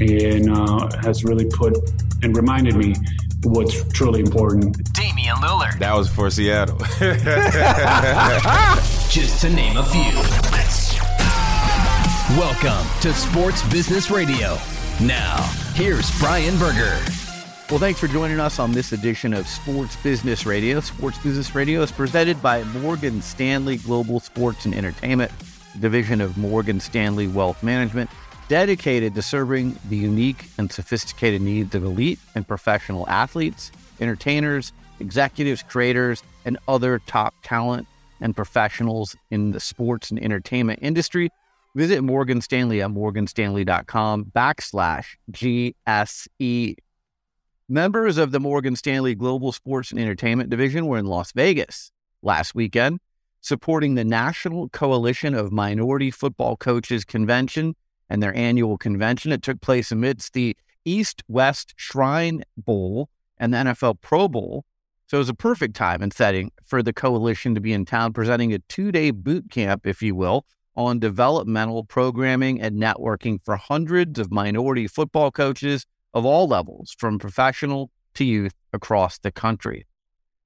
and uh, has really put and reminded me what's truly important. Damian Lillard. That was for Seattle. Just to name a few. Welcome to Sports Business Radio. Now, here's Brian Berger. Well, thanks for joining us on this edition of Sports Business Radio. Sports Business Radio is presented by Morgan Stanley Global Sports and Entertainment, division of Morgan Stanley Wealth Management, dedicated to serving the unique and sophisticated needs of elite and professional athletes, entertainers, executives, creators, and other top talent and professionals in the sports and entertainment industry. Visit Morgan Stanley at morganstanley.com backslash GSE. Members of the Morgan Stanley Global Sports and Entertainment Division were in Las Vegas last weekend, supporting the National Coalition of Minority Football Coaches Convention and their annual convention. It took place amidst the East West Shrine Bowl and the NFL Pro Bowl. So it was a perfect time and setting for the coalition to be in town, presenting a two day boot camp, if you will, on developmental programming and networking for hundreds of minority football coaches of all levels, from professional to youth across the country.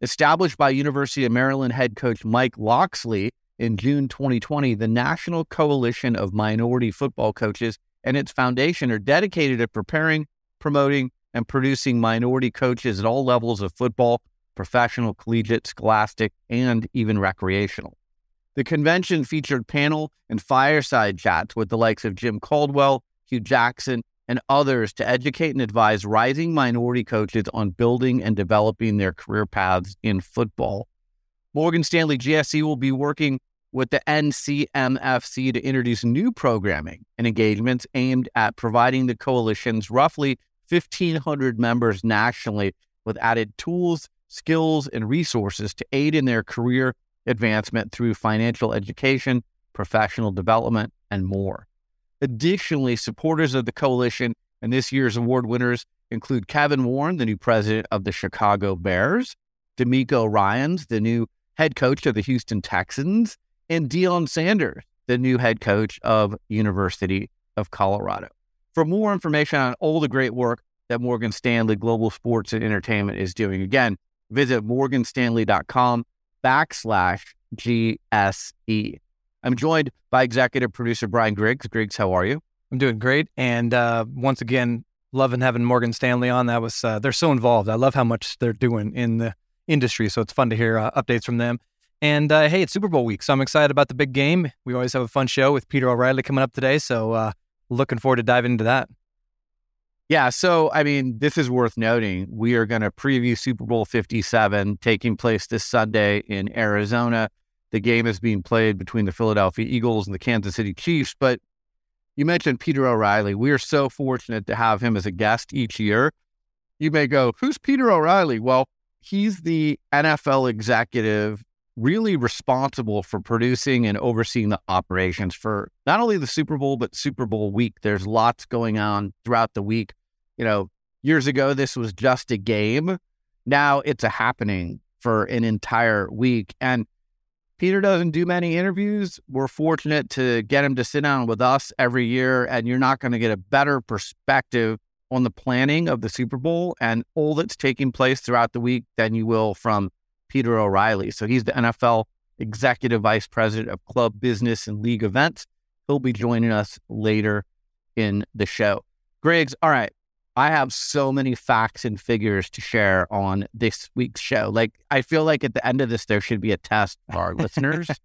Established by University of Maryland head coach Mike Locksley in June 2020, the National Coalition of Minority Football Coaches and its foundation are dedicated to preparing, promoting, and producing minority coaches at all levels of football, professional, collegiate, scholastic, and even recreational. The convention featured panel and fireside chats with the likes of Jim Caldwell, Hue Jackson, and others to educate and advise rising minority coaches on building and developing their career paths in football. Morgan Stanley GSE will be working with the NCMFC to introduce new programming and engagements aimed at providing the coalition's roughly 1,500 members nationally with added tools, skills, and resources to aid in their career advancement through financial education, professional development, and more. Additionally, supporters of the coalition and this year's award winners include Kevin Warren, the new president of the Chicago Bears, DeMeco Ryans, the new head coach of the Houston Texans, and Deion Sanders, the new head coach of University of Colorado. For more information on all the great work that Morgan Stanley Global Sports and Entertainment is doing, again, visit morganstanley.com backslash GSE. I'm joined by executive producer Brian Griggs. Griggs, how are you? I'm doing great. And uh, once again, loving having Morgan Stanley on. That was, uh, they're so involved. I love how much they're doing in the industry. So it's fun to hear uh, updates from them. And uh, hey, it's Super Bowl week. So I'm excited about the big game. We always have a fun show with Peter O'Reilly coming up today. So uh, looking forward to diving into that. Yeah, so I mean, this is worth noting. We are going to preview Super Bowl 57 taking place this Sunday in Arizona. The game is being played between the Philadelphia Eagles and the Kansas City Chiefs. But you mentioned Peter O'Reilly. We are so fortunate to have him as a guest each year. You may go, Who's Peter O'Reilly? Well, he's the NFL executive really responsible for producing and overseeing the operations for not only the Super Bowl, but Super Bowl week. There's lots going on throughout the week. You know, years ago, this was just a game. Now it's a happening for an entire week. And Peter doesn't do many interviews. We're fortunate to get him to sit down with us every year, and you're not going to get a better perspective on the planning of the Super Bowl and all that's taking place throughout the week than you will from Peter O'Reilly. So he's the NFL Executive Vice President of Club Business and League Events. He'll be joining us later in the show. Griggs, all right. I have so many facts and figures to share on this week's show. Like, I feel like at the end of this, there should be a test for our listeners.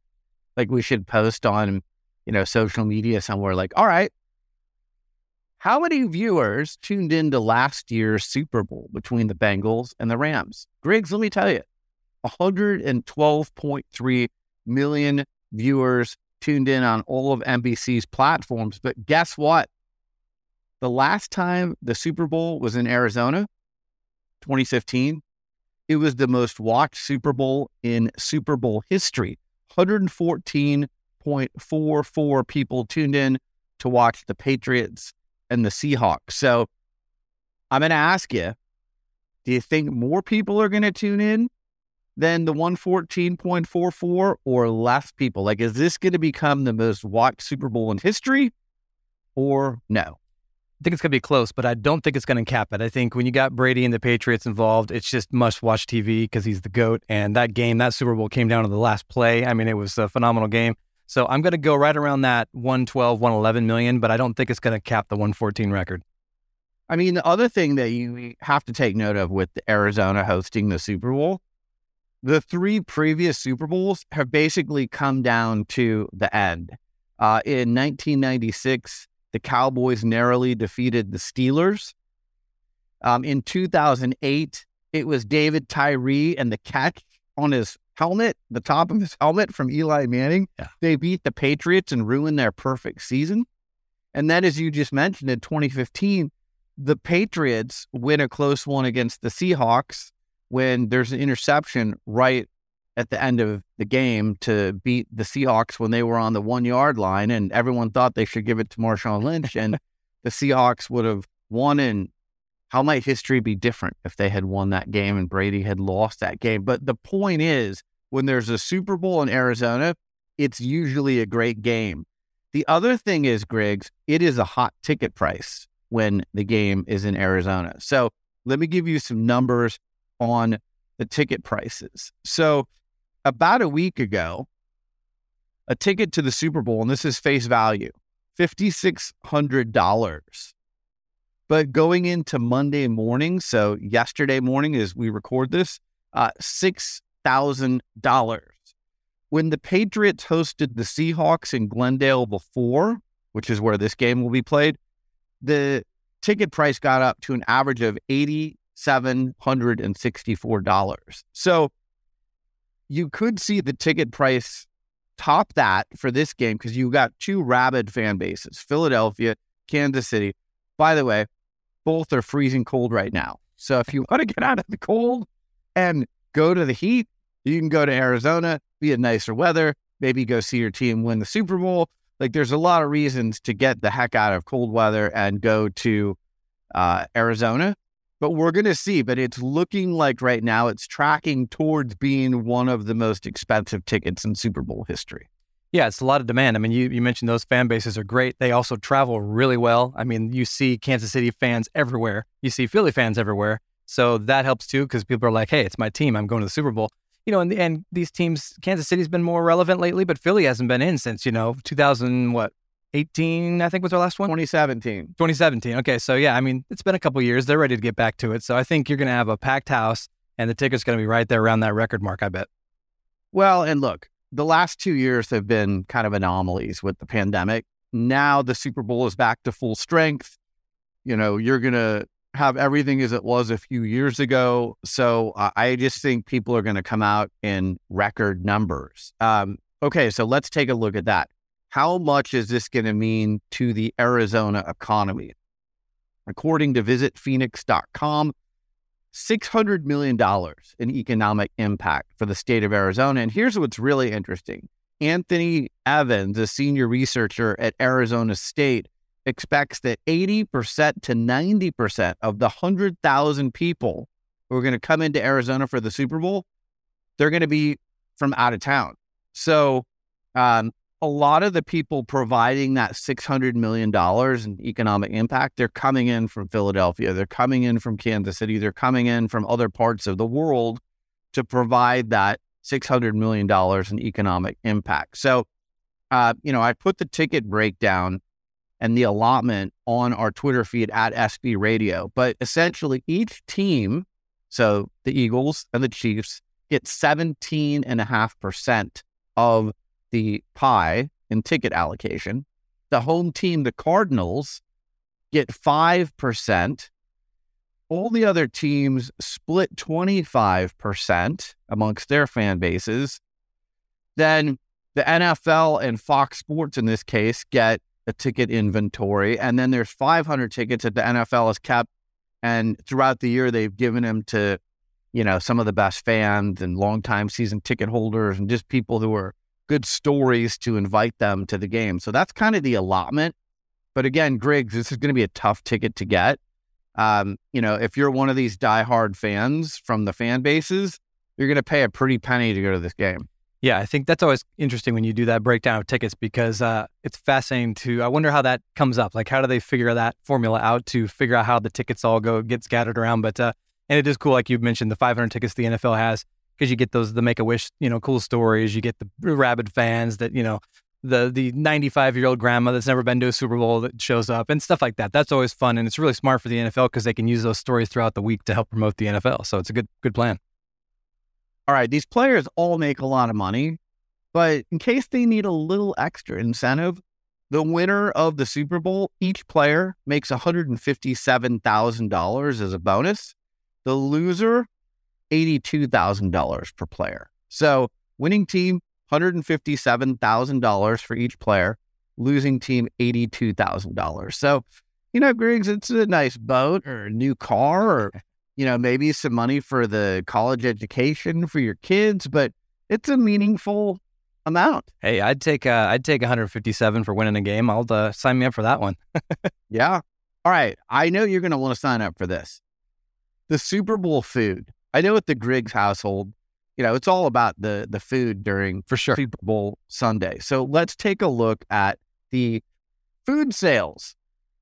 Like, we should post on, you know, social media somewhere. Like, all right, how many viewers tuned into last year's Super Bowl between the Bengals and the Rams? Griggs, let me tell you, 112.3 million viewers tuned in on all of NBC's platforms. But guess what? The last time the Super Bowl was in Arizona, 2015, it was the most watched Super Bowl in Super Bowl history. 114.44 people tuned in to watch the Patriots and the Seahawks. So I'm going to ask you do you think more people are going to tune in than the 114.44 or less people? Like, is this going to become the most watched Super Bowl in history or no? I think it's going to be close, but I don't think it's going to cap it. I think when you got Brady and the Patriots involved, it's just must watch TV because he's the GOAT. And that game, that Super Bowl came down to the last play. I mean, it was a phenomenal game. So I'm going to go right around that 112, 111 million, but I don't think it's going to cap the 114 record. I mean, the other thing that you have to take note of with Arizona hosting the Super Bowl, the three previous Super Bowls have basically come down to the end. Uh, in 1996, the Cowboys narrowly defeated the Steelers. Um, in 2008, it was David Tyree and the catch on his helmet, the top of his helmet from Eli Manning. Yeah. They beat the Patriots and ruined their perfect season. And then, as you just mentioned, in 2015, the Patriots win a close one against the Seahawks when there's an interception right at the end of the game to beat the Seahawks when they were on the one yard line, and everyone thought they should give it to Marshawn Lynch, and the Seahawks would have won. And how might history be different if they had won that game and Brady had lost that game? But the point is, when there's a Super Bowl in Arizona, it's usually a great game. The other thing is, Griggs, it is a hot ticket price when the game is in Arizona. So let me give you some numbers on the ticket prices. So about a week ago, a ticket to the Super Bowl, and this is face value, $5,600. But going into Monday morning, so yesterday morning as we record this, uh, $6,000. When the Patriots hosted the Seahawks in Glendale before, which is where this game will be played, the ticket price got up to an average of $8,764. So you could see the ticket price top that for this game because you got two rabid fan bases Philadelphia, Kansas City. By the way, both are freezing cold right now. So if you want to get out of the cold and go to the heat, you can go to Arizona, be in nicer weather, maybe go see your team win the Super Bowl. Like there's a lot of reasons to get the heck out of cold weather and go to uh, Arizona but we're going to see. But it's looking like right now it's tracking towards being one of the most expensive tickets in Super Bowl history. Yeah, it's a lot of demand. I mean, you, you mentioned those fan bases are great. They also travel really well. I mean, you see Kansas City fans everywhere, you see Philly fans everywhere. So that helps too because people are like, hey, it's my team. I'm going to the Super Bowl. You know, and, and these teams, Kansas City's been more relevant lately, but Philly hasn't been in since, you know, 2000, what, 18, I think was our last one. 2017. 2017. Okay. So, yeah, I mean, it's been a couple years. They're ready to get back to it. So I think you're going to have a packed house and the ticket's going to be right there around that record mark, I bet. Well, and look, the last two years have been kind of anomalies with the pandemic. Now the Super Bowl is back to full strength. You know, you're going to have everything as it was a few years ago. So uh, I just think people are going to come out in record numbers. Um, okay, so let's take a look at that. How much is this going to mean to the Arizona economy? According to visitphoenix.com, $600 million in economic impact for the state of Arizona. And here's what's really interesting Anthony Evans, a senior researcher at Arizona State, expects that 80% to 90% of the 100,000 people who are going to come into Arizona for the Super Bowl, they're going to be from out of town. So, um, a lot of the people providing that $600 million in economic impact, they're coming in from Philadelphia, they're coming in from Kansas City, they're coming in from other parts of the world to provide that $600 million in economic impact. So, uh, you know, I put the ticket breakdown and the allotment on our Twitter feed at SB Radio. But essentially, each team, so the Eagles and the Chiefs, get 17.5% of the pie in ticket allocation. The home team, the Cardinals, get 5%. All the other teams split 25% amongst their fan bases. Then the NFL and Fox Sports, in this case, get a ticket inventory. And then there's 500 tickets that the NFL has kept. And throughout the year, they've given them to, you know, some of the best fans and longtime season ticket holders and just people who are good stories to invite them to the game. So that's kind of the allotment. But again, Griggs, this is going to be a tough ticket to get. Um, you know, if you're one of these diehard fans from the fan bases, you're going to pay a pretty penny to go to this game. Yeah, I think that's always interesting when you do that breakdown of tickets because uh, it's fascinating to. I wonder how that comes up. Like, how do they figure that formula out to figure out how the tickets all go get scattered around? But uh, and it is cool, like you mentioned, the 500 tickets the NFL has because you get those the Make a Wish, you know, cool stories. You get the rabid fans that you know the the 95 year old grandma that's never been to a Super Bowl that shows up and stuff like that. That's always fun and it's really smart for the NFL because they can use those stories throughout the week to help promote the NFL. So it's a good good plan. All right, these players all make a lot of money, but in case they need a little extra incentive, the winner of the Super Bowl, each player makes $157,000 as a bonus. The loser, $82,000 per player. So, winning team, $157,000 for each player, losing team, $82,000. So, you know, Griggs, it's a nice boat or a new car or, you know, maybe some money for the college education for your kids, but it's a meaningful amount. Hey, I'd take uh, I'd take 157 for winning a game. I'll uh, sign me up for that one. yeah. All right. I know you're going to want to sign up for this. The Super Bowl food. I know at the Griggs household, you know, it's all about the the food during for sure Super Bowl Sunday. So let's take a look at the food sales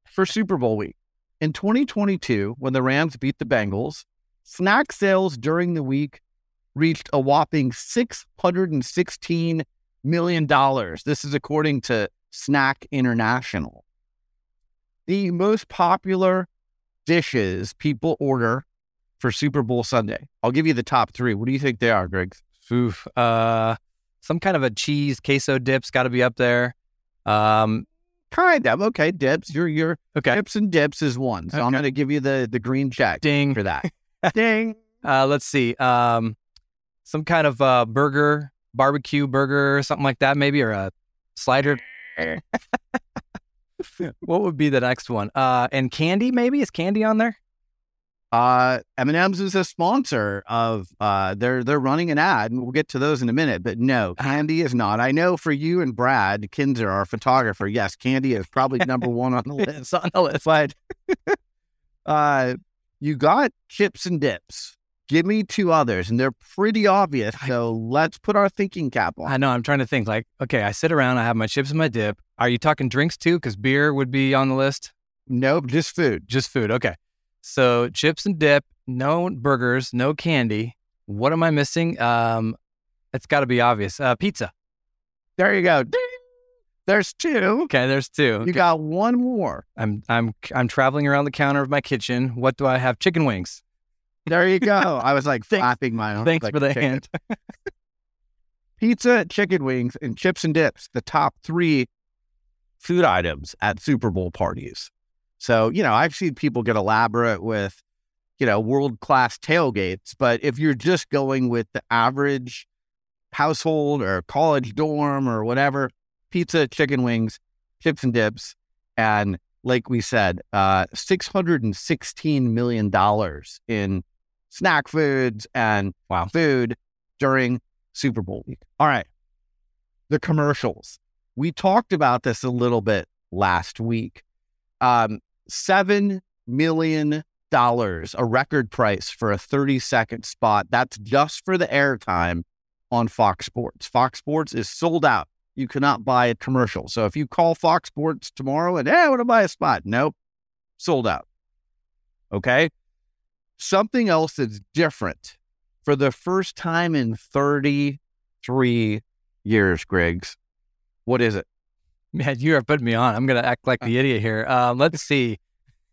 for Super Bowl week. In 2022, when the Rams beat the Bengals, snack sales during the week reached a whopping $616 million. This is according to SNAC International. The most popular dishes people order for Super Bowl Sunday. I'll give you the top three. What do you think they are, Greg? Oof. Uh, some kind of a cheese queso dip's got to be up there. Um, kind of okay. Dips. Your your okay. Dips and dips is one. So okay. I'm going to give you the the green check. Ding for that. Ding. Uh, let's see. Um, some kind of uh, burger, barbecue burger, or something like that, maybe, or a slider. what would be the next one? Uh, and candy, maybe is candy on there? Uh, M&M's is a sponsor of. Uh, they're they're running an ad, and we'll get to those in a minute. But no, candy is not. I know for you and Brad Kinzer, our photographer, yes, candy is probably number one on the list. on the list, but uh, you got chips and dips. Give me two others, and they're pretty obvious. So let's put our thinking cap on. I know. I'm trying to think. Like, okay, I sit around. I have my chips and my dip. Are you talking drinks too? Because beer would be on the list. Nope, just food. Just food. Okay. So chips and dip, no burgers, no candy. What am I missing? Um, it's got to be obvious. Uh, pizza. There you go. There's two. Okay, there's two. You okay. got one more. I'm I'm I'm traveling around the counter of my kitchen. What do I have? Chicken wings. There you go. I was like flapping my own. Thanks like for the chicken. hand. Pizza, chicken wings, and chips and dips. The top three food items at Super Bowl parties. So, you know, I've seen people get elaborate with, you know, world class tailgates. But if you're just going with the average household or college dorm or whatever, pizza, chicken wings, chips and dips, and like we said, uh, $616 million in snack foods and wow. food during Super Bowl week. All right. The commercials. We talked about this a little bit last week. Um, $7 million, a record price for a 30 second spot. That's just for the airtime on Fox Sports. Fox Sports is sold out. You cannot buy a commercial. So if you call Fox Sports tomorrow and, hey, I want to buy a spot, nope, sold out. Okay. Something else that's different for the first time in 33 years, Griggs. What is it? Man, you are putting me on. I'm going to act like the idiot here. Um, let's see.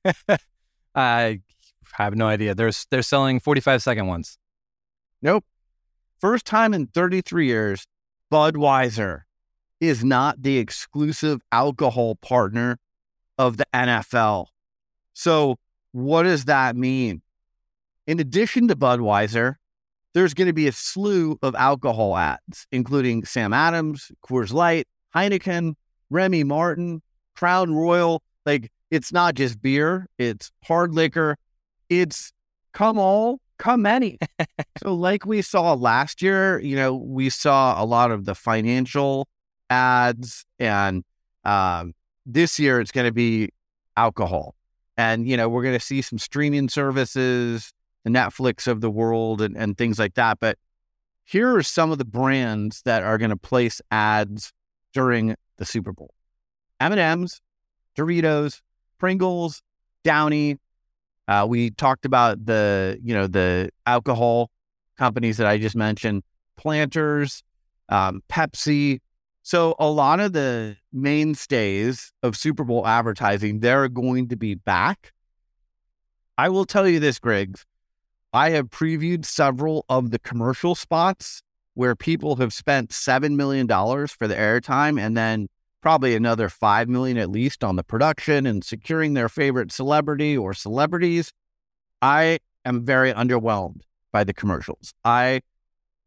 I have no idea. There's they're selling 45 second ones. Nope. First time in 33 years, Budweiser is not the exclusive alcohol partner of the NFL. So, what does that mean? In addition to Budweiser, there's going to be a slew of alcohol ads, including Sam Adams, Coors Light, Heineken, Remy Martin, Crown Royal. Like, it's not just beer, it's hard liquor, it's come all, come many. so, like we saw last year, you know, we saw a lot of the financial ads, and um, this year it's going to be alcohol. And, you know, we're going to see some streaming services, the Netflix of the world, and, and things like that. But here are some of the brands that are going to place ads during the Super Bowl. M&M's, Doritos, Pringles, Downy. Uh, we talked about the, you know, the alcohol companies that I just mentioned, Planters, um, Pepsi. So a lot of the mainstays of Super Bowl advertising, they're going to be back. I will tell you this, Griggs. I have previewed several of the commercial spots where people have spent $7 million for the airtime and then probably another 5 million at least on the production and securing their favorite celebrity or celebrities. I am very underwhelmed by the commercials. I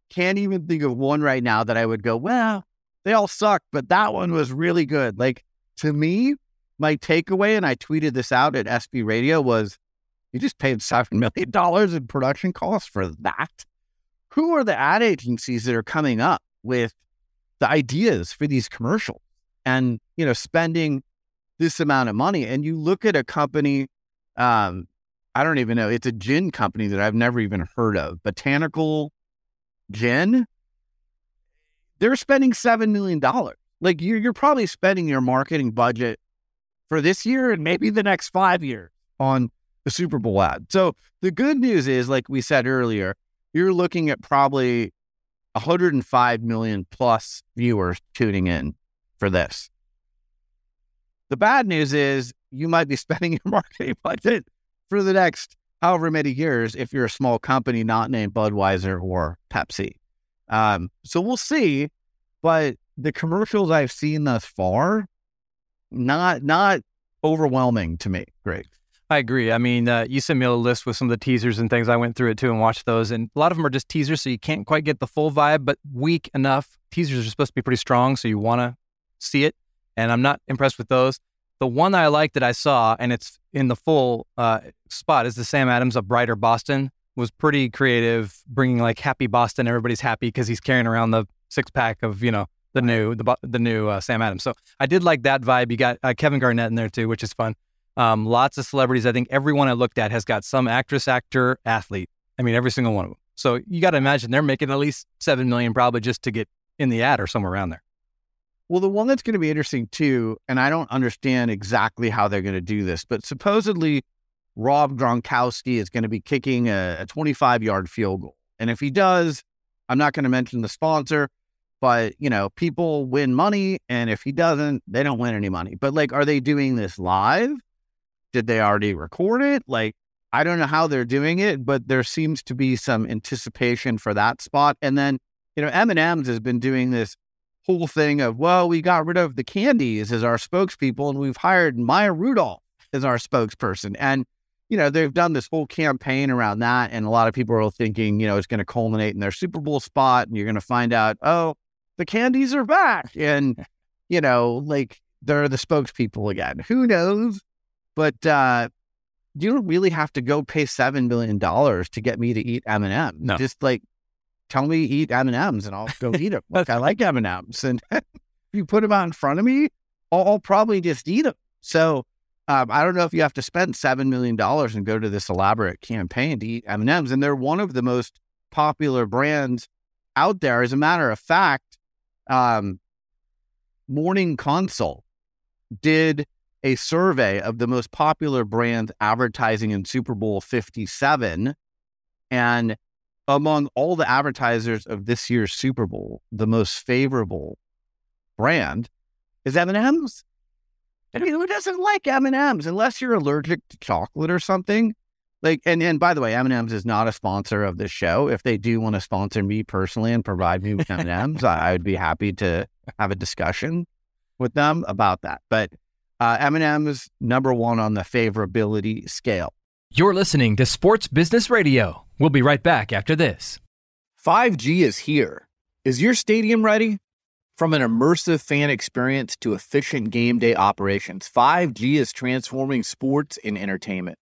can't even think of one right now that I would go, well, they all suck, but that one was really good. Like to me, my takeaway, and I tweeted this out at SB Radio, was you just paid $7 million in production costs for that. Who are the ad agencies that are coming up with the ideas for these commercials? and you know spending this amount of money? And you look at a company um i don't even know it's a gin company that i've never even heard of botanical gin. They're spending seven million dollars. Like you're, you're probably spending your marketing budget for this year and maybe the next five years on the super bowl ad. So the good news is like we said earlier you're looking at probably 105 million plus viewers tuning in for this. The bad news is you might be spending your marketing budget for the next however many years if you're a small company not named Budweiser or Pepsi. Um, so we'll see. But the commercials I've seen thus far, not not overwhelming to me. Great. I agree. I mean, uh, you sent me a list with some of the teasers and things. I went through it too and watched those, and a lot of them are just teasers, so you can't quite get the full vibe, but weak enough. Teasers are supposed to be pretty strong, so you want to see it, and I'm not impressed with those. The one I like that I saw, and it's in the full uh, spot, is the Sam Adams of Brighter Boston. Was pretty creative, bringing like happy Boston. Everybody's happy because he's carrying around the six pack of you know the new the the new uh, Sam Adams. So I did like that vibe. You got uh, Kevin Garnett in there too, which is fun. Um, lots of celebrities. I think everyone I looked at has got some actress, actor, athlete. I mean, every single one of them. So you got to imagine they're making at least seven million probably just to get in the ad or somewhere around there. Well, the one that's going to be interesting too, and I don't understand exactly how they're going to do this, but supposedly Rob Gronkowski is going to be kicking a, a 25 yard field goal. And if he does, I'm not going to mention the sponsor, but you know, people win money. And if he doesn't, they don't win any money. But like, are they doing this live? Did they already record it? Like, I don't know how they're doing it, but there seems to be some anticipation for that spot. And then, you know, M&M's has been doing this whole thing of, well, we got rid of the candies as our spokespeople and we've hired Maya Rudolph as our spokesperson. And, you know, they've done this whole campaign around that. And a lot of people are thinking, you know, it's going to culminate in their Super Bowl spot. And you're going to find out, oh, the candies are back. And, you know, like they're the spokespeople again. Who knows? But, uh, you don't really have to go pay seven million dollars to get me to eat M and M. No. Just like tell me eat M and M's, and I'll go eat them. Look, I like M and M's, and if you put them out in front of me, I'll, I'll probably just eat them. So um, I don't know if you have to spend seven million dollars and go to this elaborate campaign to eat M and M's, and they're one of the most popular brands out there. As a matter of fact, um, Morning Consult did a survey of the most popular brands advertising in Super Bowl 57. And among all the advertisers of this year's Super Bowl, the most favorable brand is M&M's. I mean, who doesn't like M&M's unless you're allergic to chocolate or something? Like, and, and by the way, M&M's is not a sponsor of this show. If they do want to sponsor me personally and provide me with M&M's, I, I would be happy to have a discussion with them about that. But uh, M&M's number one on the favorability scale. You're listening to Sports Business Radio. We'll be right back after this. 5G is here. Is your stadium ready? From an immersive fan experience to efficient game day operations, 5G is transforming sports and entertainment.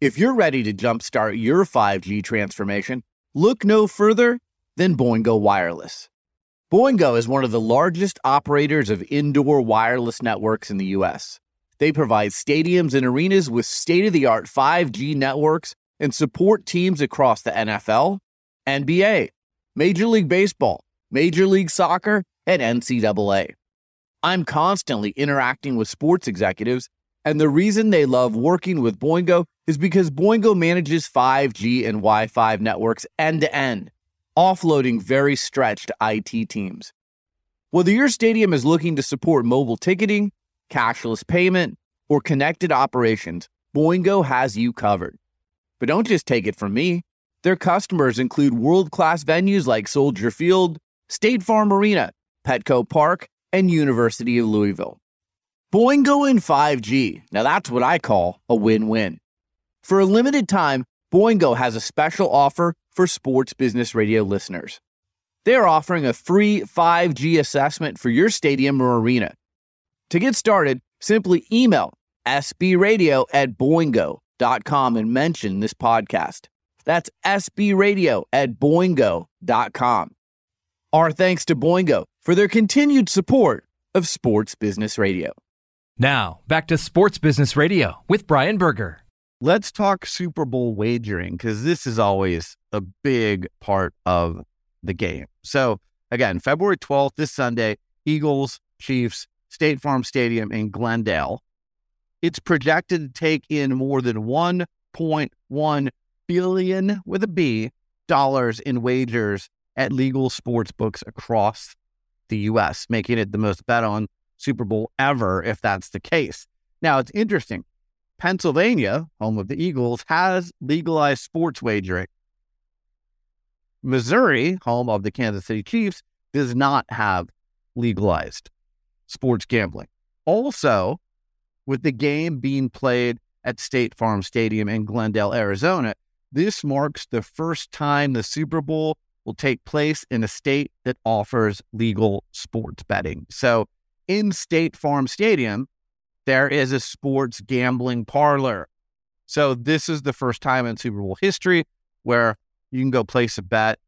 If you're ready to jumpstart your 5G transformation, look no further than Boingo Wireless. Boingo is one of the largest operators of indoor wireless networks in the US. They provide stadiums and arenas with state of the art 5G networks and support teams across the NFL, NBA, Major League Baseball, Major League Soccer, and NCAA. I'm constantly interacting with sports executives, and the reason they love working with Boingo is because Boingo manages 5G and Wi Fi networks end to end, offloading very stretched IT teams. Whether your stadium is looking to support mobile ticketing, cashless payment, or connected operations, Boingo has you covered. But don't just take it from me. Their customers include world class venues like Soldier Field, State Farm Arena, Petco Park, and University of Louisville. Boingo in 5G. Now that's what I call a win win. For a limited time, Boingo has a special offer for sports business radio listeners. They're offering a free 5G assessment for your stadium or arena. To get started, simply email sbradio at boingo.com and mention this podcast. That's sbradio at boingo.com. Our thanks to Boingo for their continued support of Sports Business Radio. Now, back to Sports Business Radio with Brian Berger. Let's talk Super Bowl wagering because this is always a big part of the game. So, again, February 12th, this Sunday, Eagles, Chiefs, State Farm Stadium in Glendale. It's projected to take in more than 1.1 billion with a B dollars in wagers at legal sports books across the US, making it the most bet on Super Bowl ever if that's the case. Now, it's interesting. Pennsylvania, home of the Eagles, has legalized sports wagering. Missouri, home of the Kansas City Chiefs, does not have legalized sports gambling. Also, with the game being played at State Farm Stadium in Glendale, Arizona, this marks the first time the Super Bowl will take place in a state that offers legal sports betting. So, in State Farm Stadium, there is a sports gambling parlor. So this is the first time in Super Bowl history where you can go place a bet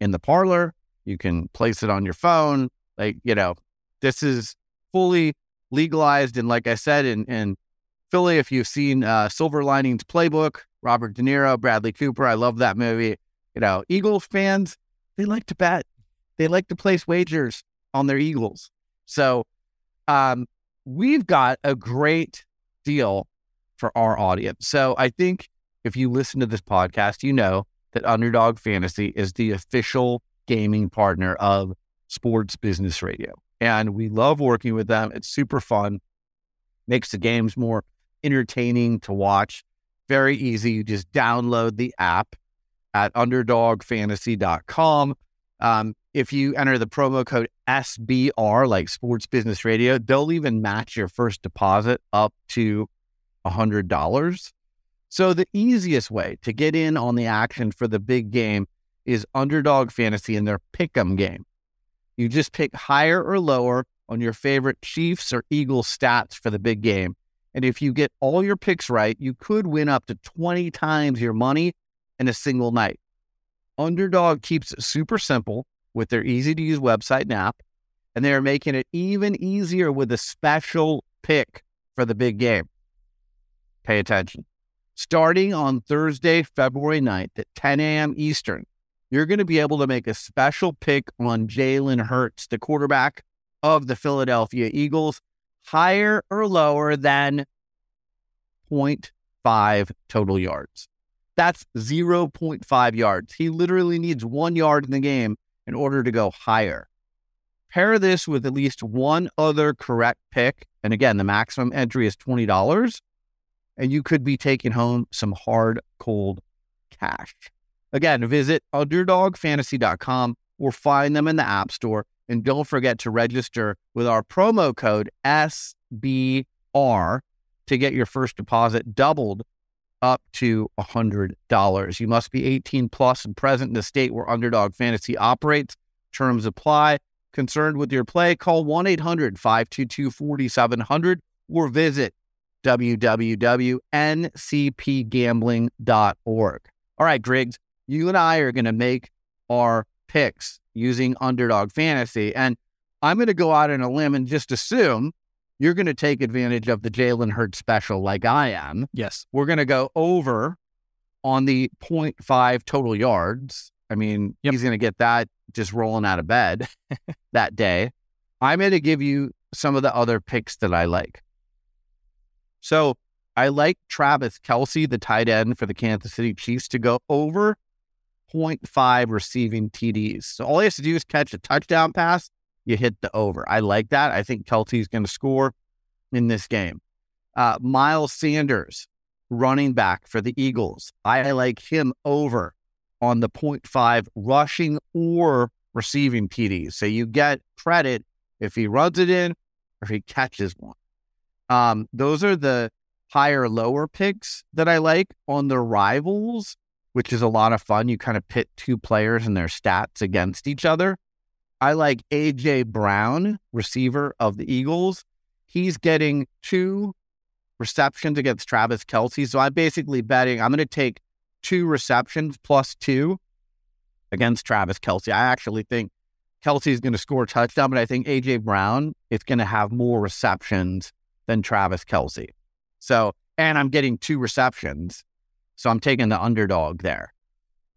in the parlor. You can place it on your phone. Like, you know, this is fully legalized. And like I said, in, in Philly, if you've seen uh, Silver Linings Playbook, Robert De Niro, Bradley Cooper, I love that movie. You know, Eagles fans, they like to bet. They like to place wagers on their Eagles. So um, we've got a great deal for our audience. So I think if you listen to this podcast, you know that Underdog Fantasy is the official gaming partner of Sports Business Radio. And we love working with them. It's super fun, makes the games more entertaining to watch. Very easy. You just download the app at underdogfantasy.com. Um, if you enter the promo code SBR, like Sports Business Radio, they'll even match your first deposit up to $100. So, the easiest way to get in on the action for the big game is Underdog Fantasy in their pick'em game. You just pick higher or lower on your favorite Chiefs or Eagles stats for the big game. And if you get all your picks right, you could win up to 20 times your money in a single night. Underdog keeps it super simple with their easy to use website and app, and they are making it even easier with a special pick for the big game. Pay attention. Starting on Thursday, February 9th at 10 a.m. Eastern, you're going to be able to make a special pick on Jalen Hurts, the quarterback of the Philadelphia Eagles, higher or lower than 0.5 total yards. That's 0.5 yards. He literally needs one yard in the game in order to go higher. Pair this with at least one other correct pick. And again, the maximum entry is $20. And you could be taking home some hard, cold cash. Again, visit underdogfantasy.com or find them in the App Store. And don't forget to register with our promo code SBR to get your first deposit doubled up to $100. You must be 18 plus and present in the state where Underdog Fantasy operates. Terms apply. Concerned with your play, call 1 800 522 4700 or visit www.ncpgambling.org. All right, Griggs, you and I are going to make our picks using Underdog Fantasy. And I'm going to go out on a limb and just assume you're going to take advantage of the Jalen Hurts special like I am. Yes. We're going to go over on the 0.5 total yards. I mean, yep. he's going to get that just rolling out of bed that day. I'm going to give you some of the other picks that I like. So I like Travis Kelce, the tight end for the Kansas City Chiefs, to go over 0.5 receiving TDs. So all he has to do is catch a touchdown pass you hit the over. I like that. I think Kelce's going to score in this game. Uh, Miles Sanders, running back for the Eagles. I like him over on the 0.5 rushing or receiving TDs. So you get credit if he runs it in or if he catches one. Um, those are the higher lower picks that I like on the rivals, which is a lot of fun. You kind of pit two players and their stats against each other. I like AJ Brown, receiver of the Eagles. He's getting two receptions against Travis Kelce. So I'm basically betting I'm going to take two receptions plus two against Travis Kelce. I actually think Kelce is going to score a touchdown, but I think AJ Brown is going to have more receptions than Travis Kelce. So, and I'm getting two receptions. So I'm taking the underdog there.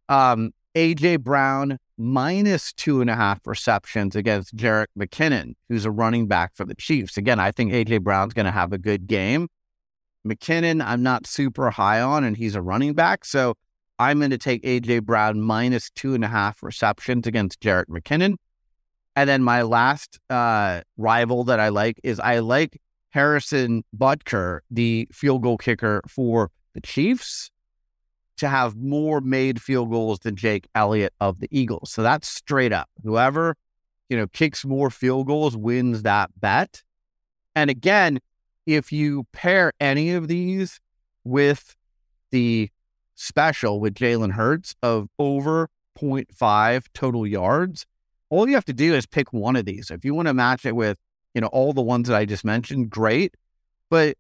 Um, AJ Brown minus two and a half receptions against Jerick McKinnon, who's a running back for the Chiefs. Again, I think AJ Brown's going to have a good game. McKinnon, I'm not super high on, and he's a running back. So I'm going to take AJ Brown minus two and a half receptions against Jerick McKinnon. And then my last uh, rival that I like is I like Harrison Butker, the field goal kicker for the Chiefs to have more made field goals than Jake Elliott of the Eagles. So that's straight up. Whoever, you know, kicks more field goals wins that bet. And again, if you pair any of these with the special with Jalen Hurts of over 0.5 total yards, all you have to do is pick one of these. If you want to match it with, you know, all the ones that I just mentioned, great. But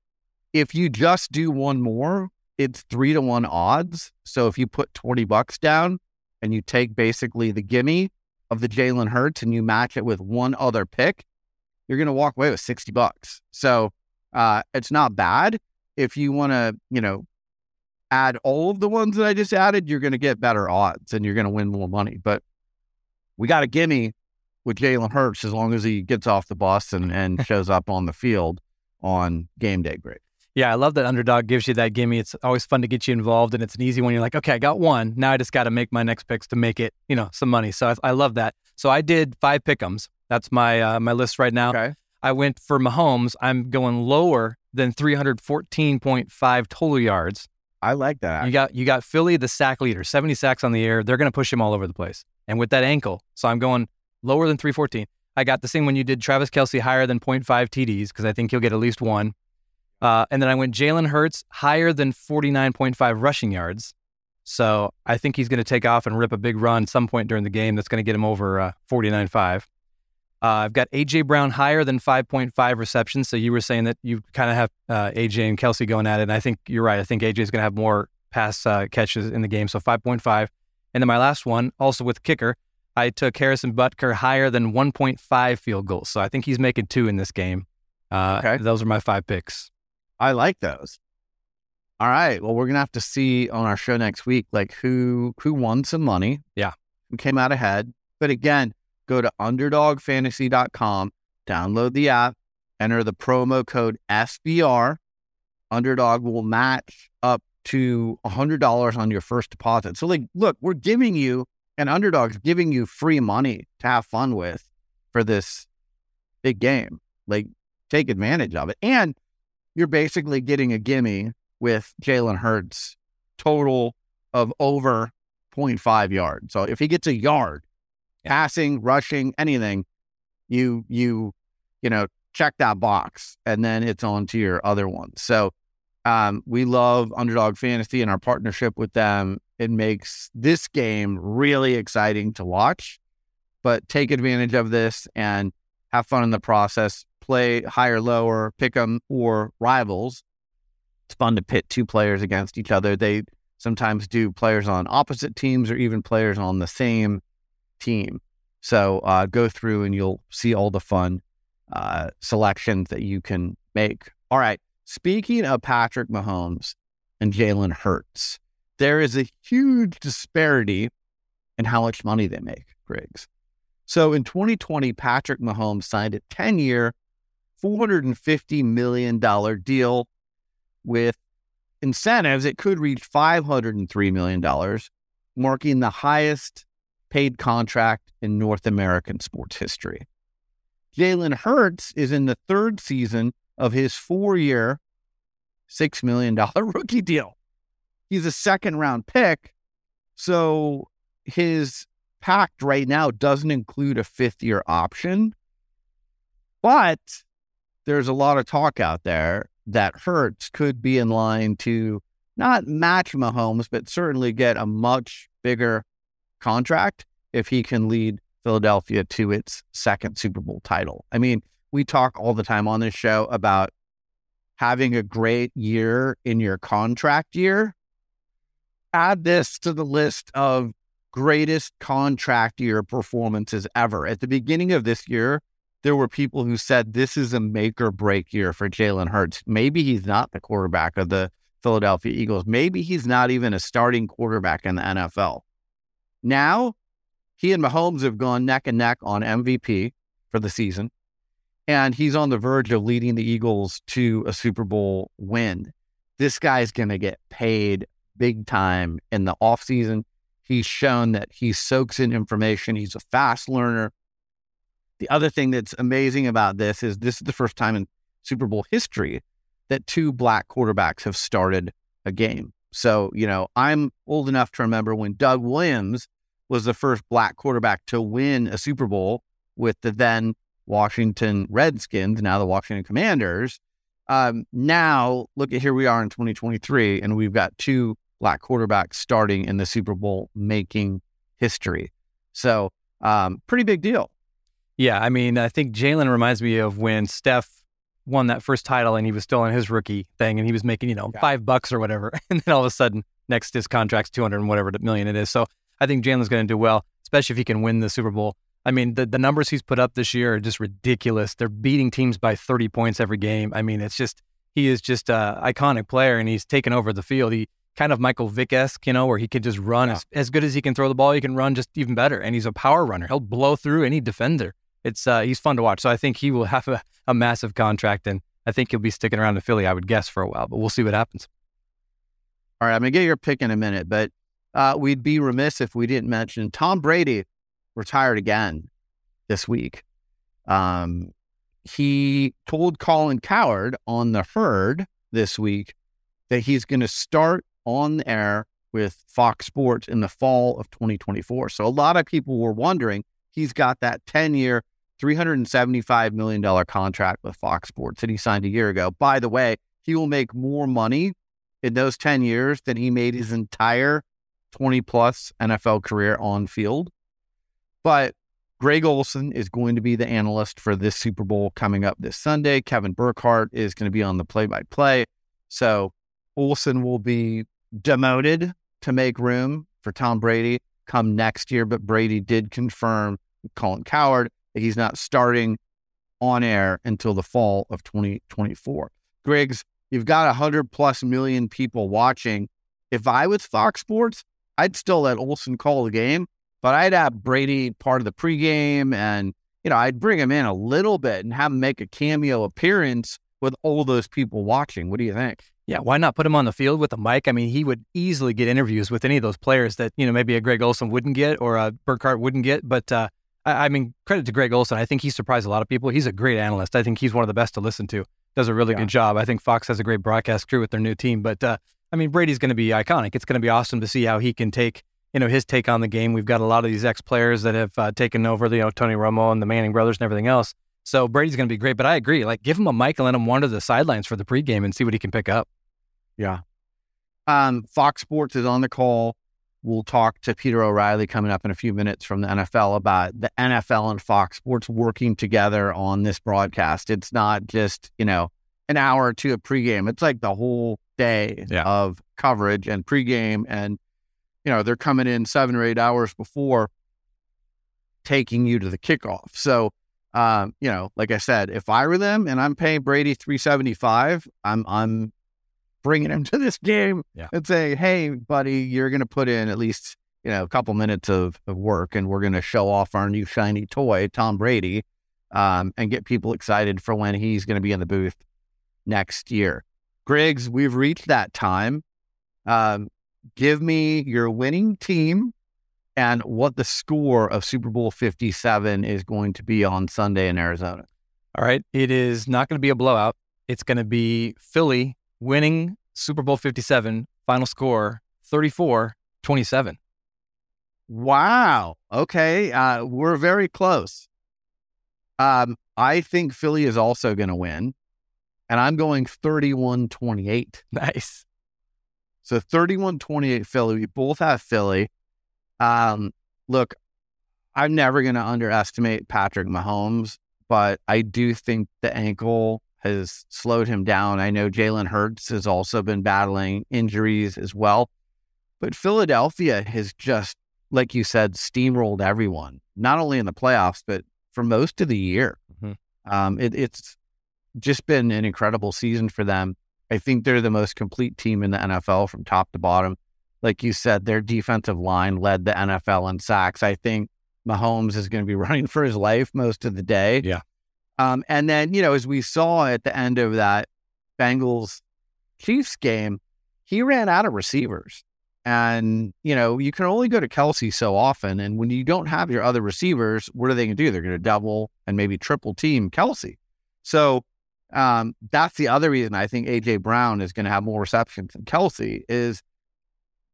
if you just do one more, it's three to one odds. So if you put 20 bucks down and you take basically the gimme of the Jalen Hurts and you match it with one other pick, you're going to walk away with 60 bucks. So uh, it's not bad. If you want to, you know, add all of the ones that I just added, you're going to get better odds and you're going to win more money. But we got a gimme with Jalen Hurts as long as he gets off the bus and, and shows up on the field on game day. Great. Yeah, I love that underdog gives you that gimme. It's always fun to get you involved, and it's an easy one. You're like, okay, I got one. Now I just got to make my next picks to make it, you know, some money. So I, I love that. So I did five pickums. That's my uh, my list right now. Okay. I went for Mahomes. I'm going lower than 314.5 total yards. I like that. You got you got Philly, the sack leader, 70 sacks on the air. They're going to push him all over the place, and with that ankle, so I'm going lower than 314. I got the same when you did Travis Kelce, higher than 0.5 TDs because I think he'll get at least one. Uh, and then I went Jalen Hurts higher than 49.5 rushing yards. So I think he's going to take off and rip a big run some point during the game that's going to get him over uh, 49.5. Uh, I've got AJ Brown higher than 5.5 receptions. So you were saying that you kind of have uh, AJ and Kelce going at it. And I think you're right. I think AJ is going to have more pass uh, catches in the game. So 5.5. And then my last one, also with kicker, I took Harrison Butker higher than 1.5 field goals. So I think he's making two in this game. Uh, okay. Those are my five picks. I like those. All right. Well, we're gonna have to see on our show next week, like who who won some money. Yeah. Who came out ahead. But again, go to underdogfantasy.com, download the app, enter the promo code SBR. Underdog will match up to $100 on your first deposit. So, like, look, we're giving you, and Underdog's giving you free money to have fun with for this big game. Like, take advantage of it. And you're basically getting a gimme with Jalen Hurts total of over 0.5 yards. So if he gets a yard, passing, rushing, anything, you you you know check that box, and then it's on to your other ones. So um, we love Underdog Fantasy and our partnership with them. It makes this game really exciting to watch. But take advantage of this and have fun in the process. Play higher, lower, pick them or rivals. It's fun to pit two players against each other. They sometimes do players on opposite teams or even players on the same team. So uh, go through and you'll see all the fun uh, selections that you can make. All right. Speaking of Patrick Mahomes and Jalen Hurts, there is a huge disparity in how much money they make, Griggs. So in 2020, Patrick Mahomes signed a 10 year, $450 million deal with incentives. It could reach $503 million, marking the highest paid contract in North American sports history. Jalen Hurts is in the third season of his four year, $6 million rookie deal. He's a second round pick. So his pact right now doesn't include a fifth year option. But there's a lot of talk out there that Hurts could be in line to not match Mahomes, but certainly get a much bigger contract if he can lead Philadelphia to its second Super Bowl title. I mean, we talk all the time on this show about having a great year in your contract year. Add this to the list of greatest contract year performances ever. At the beginning of this year, there were people who said this is a make or break year for Jalen Hurts. Maybe he's not the quarterback of the Philadelphia Eagles. Maybe he's not even a starting quarterback in the NFL. Now, he and Mahomes have gone neck and neck on MVP for the season, and he's on the verge of leading the Eagles to a Super Bowl win. This guy's going to get paid big time in the offseason. He's shown that he soaks in information. He's a fast learner. The other thing that's amazing about this is this is the first time in Super Bowl history that two black quarterbacks have started a game. So, you know, I'm old enough to remember when Doug Williams was the first black quarterback to win a Super Bowl with the then Washington Redskins, now the Washington Commanders. Um, now, look at here we are in 2023, and we've got two black quarterbacks starting in the Super Bowl, making history. So, um, pretty big deal. Yeah, I mean, I think Jalen reminds me of when Steph won that first title and he was still in his rookie thing and he was making, you know, yeah. five bucks or whatever. And then all of a sudden, next his contract's 200 and whatever million it is. So I think Jalen's going to do well, especially if he can win the Super Bowl. I mean, the, the numbers he's put up this year are just ridiculous. They're beating teams by 30 points every game. I mean, it's just, he is just an iconic player and he's taken over the field. He kind of Michael Vick esque, you know, where he could just run yeah. as, as good as he can throw the ball. He can run just even better. And he's a power runner. He'll blow through any defender it's uh, he's fun to watch. So I think he will have a, a massive contract, and I think he'll be sticking around in Philly. I would guess for a while, but we'll see what happens. All right, I'm gonna get your pick in a minute, but uh, we'd be remiss if we didn't mention Tom Brady retired again this week. Um, he told Colin Cowherd on the herd this week that he's going to start on air with Fox Sports in the fall of 2024. So a lot of people were wondering he's got that 10 year, $375 million contract with Fox Sports that he signed a year ago. By the way, he will make more money in those 10 years than he made his entire 20 plus NFL career on field. But Greg Olsen is going to be the analyst for this Super Bowl coming up this Sunday. Kevin Burkhardt is going to be on the play by play. So Olsen will be demoted to make room for Tom Brady come next year. But Brady did confirm Colin that he's not starting on air until the fall of 2024. Griggs, you've got 100 plus million people watching. If I was Fox Sports, I'd still let Olsen call the game, but I'd have Brady part of the pregame and, you know, I'd bring him in a little bit and have him make a cameo appearance with all those people watching. What do you think? Yeah, why not put him on the field with a mic? I mean, he would easily get interviews with any of those players that, you know, maybe a Greg Olsen wouldn't get or a Burkhardt wouldn't get. But uh, I, I mean, credit to Greg Olsen. I think he surprised a lot of people. He's a great analyst. I think he's one of the best to listen to. Does a really yeah. good job. I think Fox has a great broadcast crew with their new team. But uh, I mean, Brady's going to be iconic. It's going to be awesome to see how he can take you know his take on the game. We've got a lot of these ex players that have uh, taken over, you know, Tony Romo and the Manning brothers and everything else. So Brady's going to be great. But I agree. Like, give him a mic and let him wander the sidelines for the pregame and see what he can pick up. Yeah. Um, Fox Sports is on the call. We'll talk to Peter O'Reilly coming up in a few minutes from the NFL about the NFL and Fox Sports working together on this broadcast. It's not just, you know, an hour or two of pregame. It's like the whole day yeah. of coverage and pregame. And, you know, they're coming in seven or eight hours before taking you to the kickoff. So, um, you know, like I said, if I were them and I'm paying Brady 375, I'm, I'm bringing him to this game yeah. and saying, "Hey, buddy, you're going to put in at least you know a couple minutes of, of work, and we're going to show off our new shiny toy, Tom Brady, um, and get people excited for when he's going to be in the booth next year." Griggs, we've reached that time. Um, give me your winning team and what the score of Super Bowl 57 is going to be on Sunday in Arizona. All right. It is not going to be a blowout. It's going to be Philly winning Super Bowl 57, final score 34 27. Wow. Okay. Uh, we're very close. Um, I think Philly is also going to win, and I'm going 31 28. Nice. So 31 28 Philly. We both have Philly. Um, look, I'm never going to underestimate Patrick Mahomes, but I do think the ankle has slowed him down. I know Jalen Hurts has also been battling injuries as well. But Philadelphia has just, like you said, steamrolled everyone, not only in the playoffs, but for most of the year. Mm-hmm. Um, it, it's just been an incredible season for them. I think they're the most complete team in the NFL from top to bottom. Like you said, their defensive line led the NFL in sacks. I think Mahomes is going to be running for his life most of the day. Yeah. Um, and then, you know, as we saw at the end of that Bengals Chiefs game, he ran out of receivers. And, you know, you can only go to Kelce so often. And when you don't have your other receivers, what are they going to do? They're going to double and maybe triple team Kelce. So um, that's the other reason I think AJ Brown is going to have more receptions than Kelce is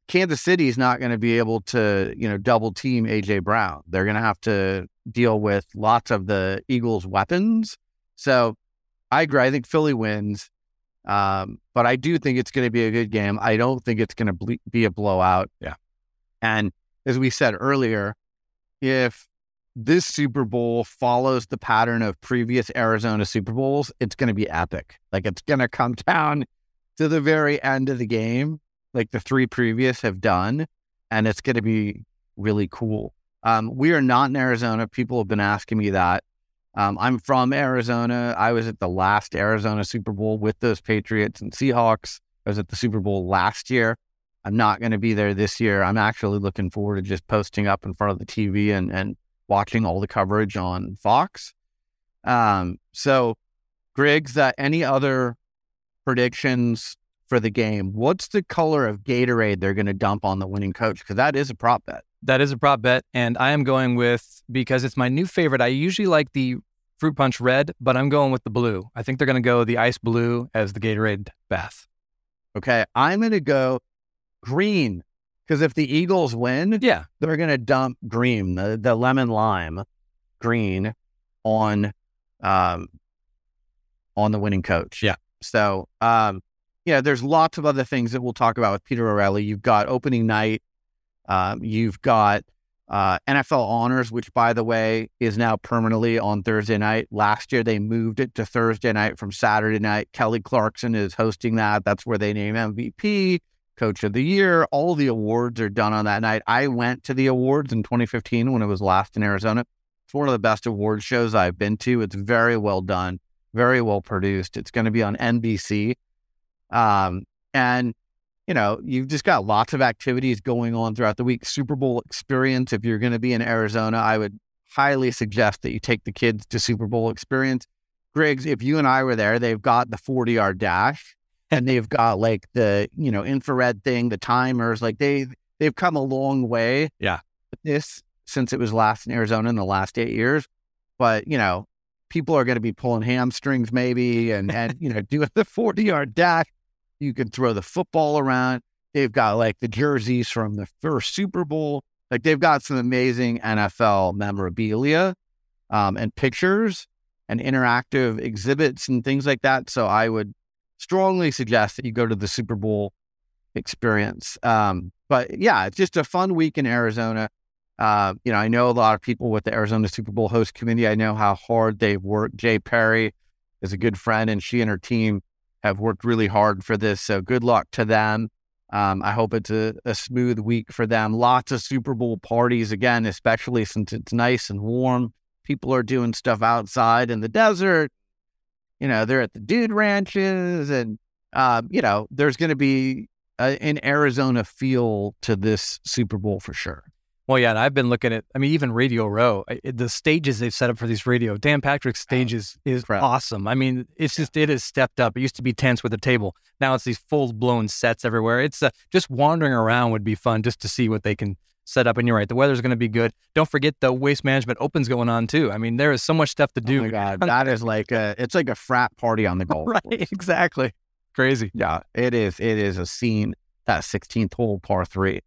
Kansas City is not going to be able to, you know, double team AJ Brown. They're going to have to deal with lots of the Eagles' weapons. So I agree. I think Philly wins, um, but I do think it's going to be a good game. I don't think it's going to ble- be a blowout. Yeah. And as we said earlier, if this Super Bowl follows the pattern of previous Arizona Super Bowls, it's going to be epic. Like it's going to come down to the very end of the game like the three previous have done, and it's going to be really cool. Um, we are not in Arizona. People have been asking me that. Um, I'm from Arizona. I was at the last Arizona Super Bowl with those Patriots and Seahawks. I was at the Super Bowl last year. I'm not going to be there this year. I'm actually looking forward to just posting up in front of the TV and, and watching all the coverage on Fox. Um, so, Griggs, uh, any other predictions for the game. What's the color of Gatorade they're going to dump on the winning coach? Because that is a prop bet. That is a prop bet. And I am going with, because it's my new favorite, I usually like the fruit punch red, but I'm going with the blue. I think they're going to go the ice blue as the Gatorade bath. Okay. I'm going to go green because if the Eagles win, yeah, they're going to dump green, the, the lemon lime green on, um, on the winning coach. Yeah. So, um, yeah, there's lots of other things that we'll talk about with Peter O'Reilly. You've got opening night. Um, you've got uh, NFL Honors, which, by the way, is now permanently on Thursday night. Last year, they moved it to Thursday night from Saturday night. Kelly Clarkson is hosting that. That's where they name MVP, Coach of the Year. All the awards are done on that night. I went to the awards in 2015 when it was last in Arizona. It's one of the best award shows I've been to. It's very well done, very well produced. It's going to be on NBC. Um, and you know, you've just got lots of activities going on throughout the week. Super Bowl experience. If you're going to be in Arizona, I would highly suggest that you take the kids to Super Bowl experience. Griggs, if you and I were there, they've got the 40 yard dash and they've got like the, you know, infrared thing, the timers, like they, they've come a long way. Yeah. This. since it was last in Arizona in the last eight years. But, you know, people are going to be pulling hamstrings maybe and, and you know, doing the 40 yard dash. You can throw the football around. They've got like the jerseys from the first Super Bowl. Like they've got some amazing NFL memorabilia um, and pictures and interactive exhibits and things like that. So I would strongly suggest that you go to the Super Bowl experience. Um, but yeah, it's just a fun week in Arizona. Uh, you know, I know a lot of people with the Arizona Super Bowl host committee. I know how hard they've worked. Jay Parry is a good friend, and she and her team have worked really hard for this. So good luck to them. Um, I hope it's a, a, smooth week for them. Lots of Super Bowl parties again, especially since it's nice and warm. People are doing stuff outside in the desert. You know, they're at the dude ranches, and uh, you know, there's going to be a, an Arizona feel to this Super Bowl for sure. Well, yeah, and I've been looking at. I mean, even Radio Row, the stages they've set up for these radio. Dan Patrick's stages is awesome. I mean, it's just it has stepped up. It used to be tents with a table. Now it's these full blown sets everywhere. It's uh, just wandering around would be fun just to see what they can set up. And you're right, the weather's going to be good. Don't forget the waste management opens going on too. I mean, there is so much stuff to do. Oh my god, that is like a it's like a frat party on the golf right, course. Exactly, crazy. Yeah, it is. It is a scene. That 16th hole, par three.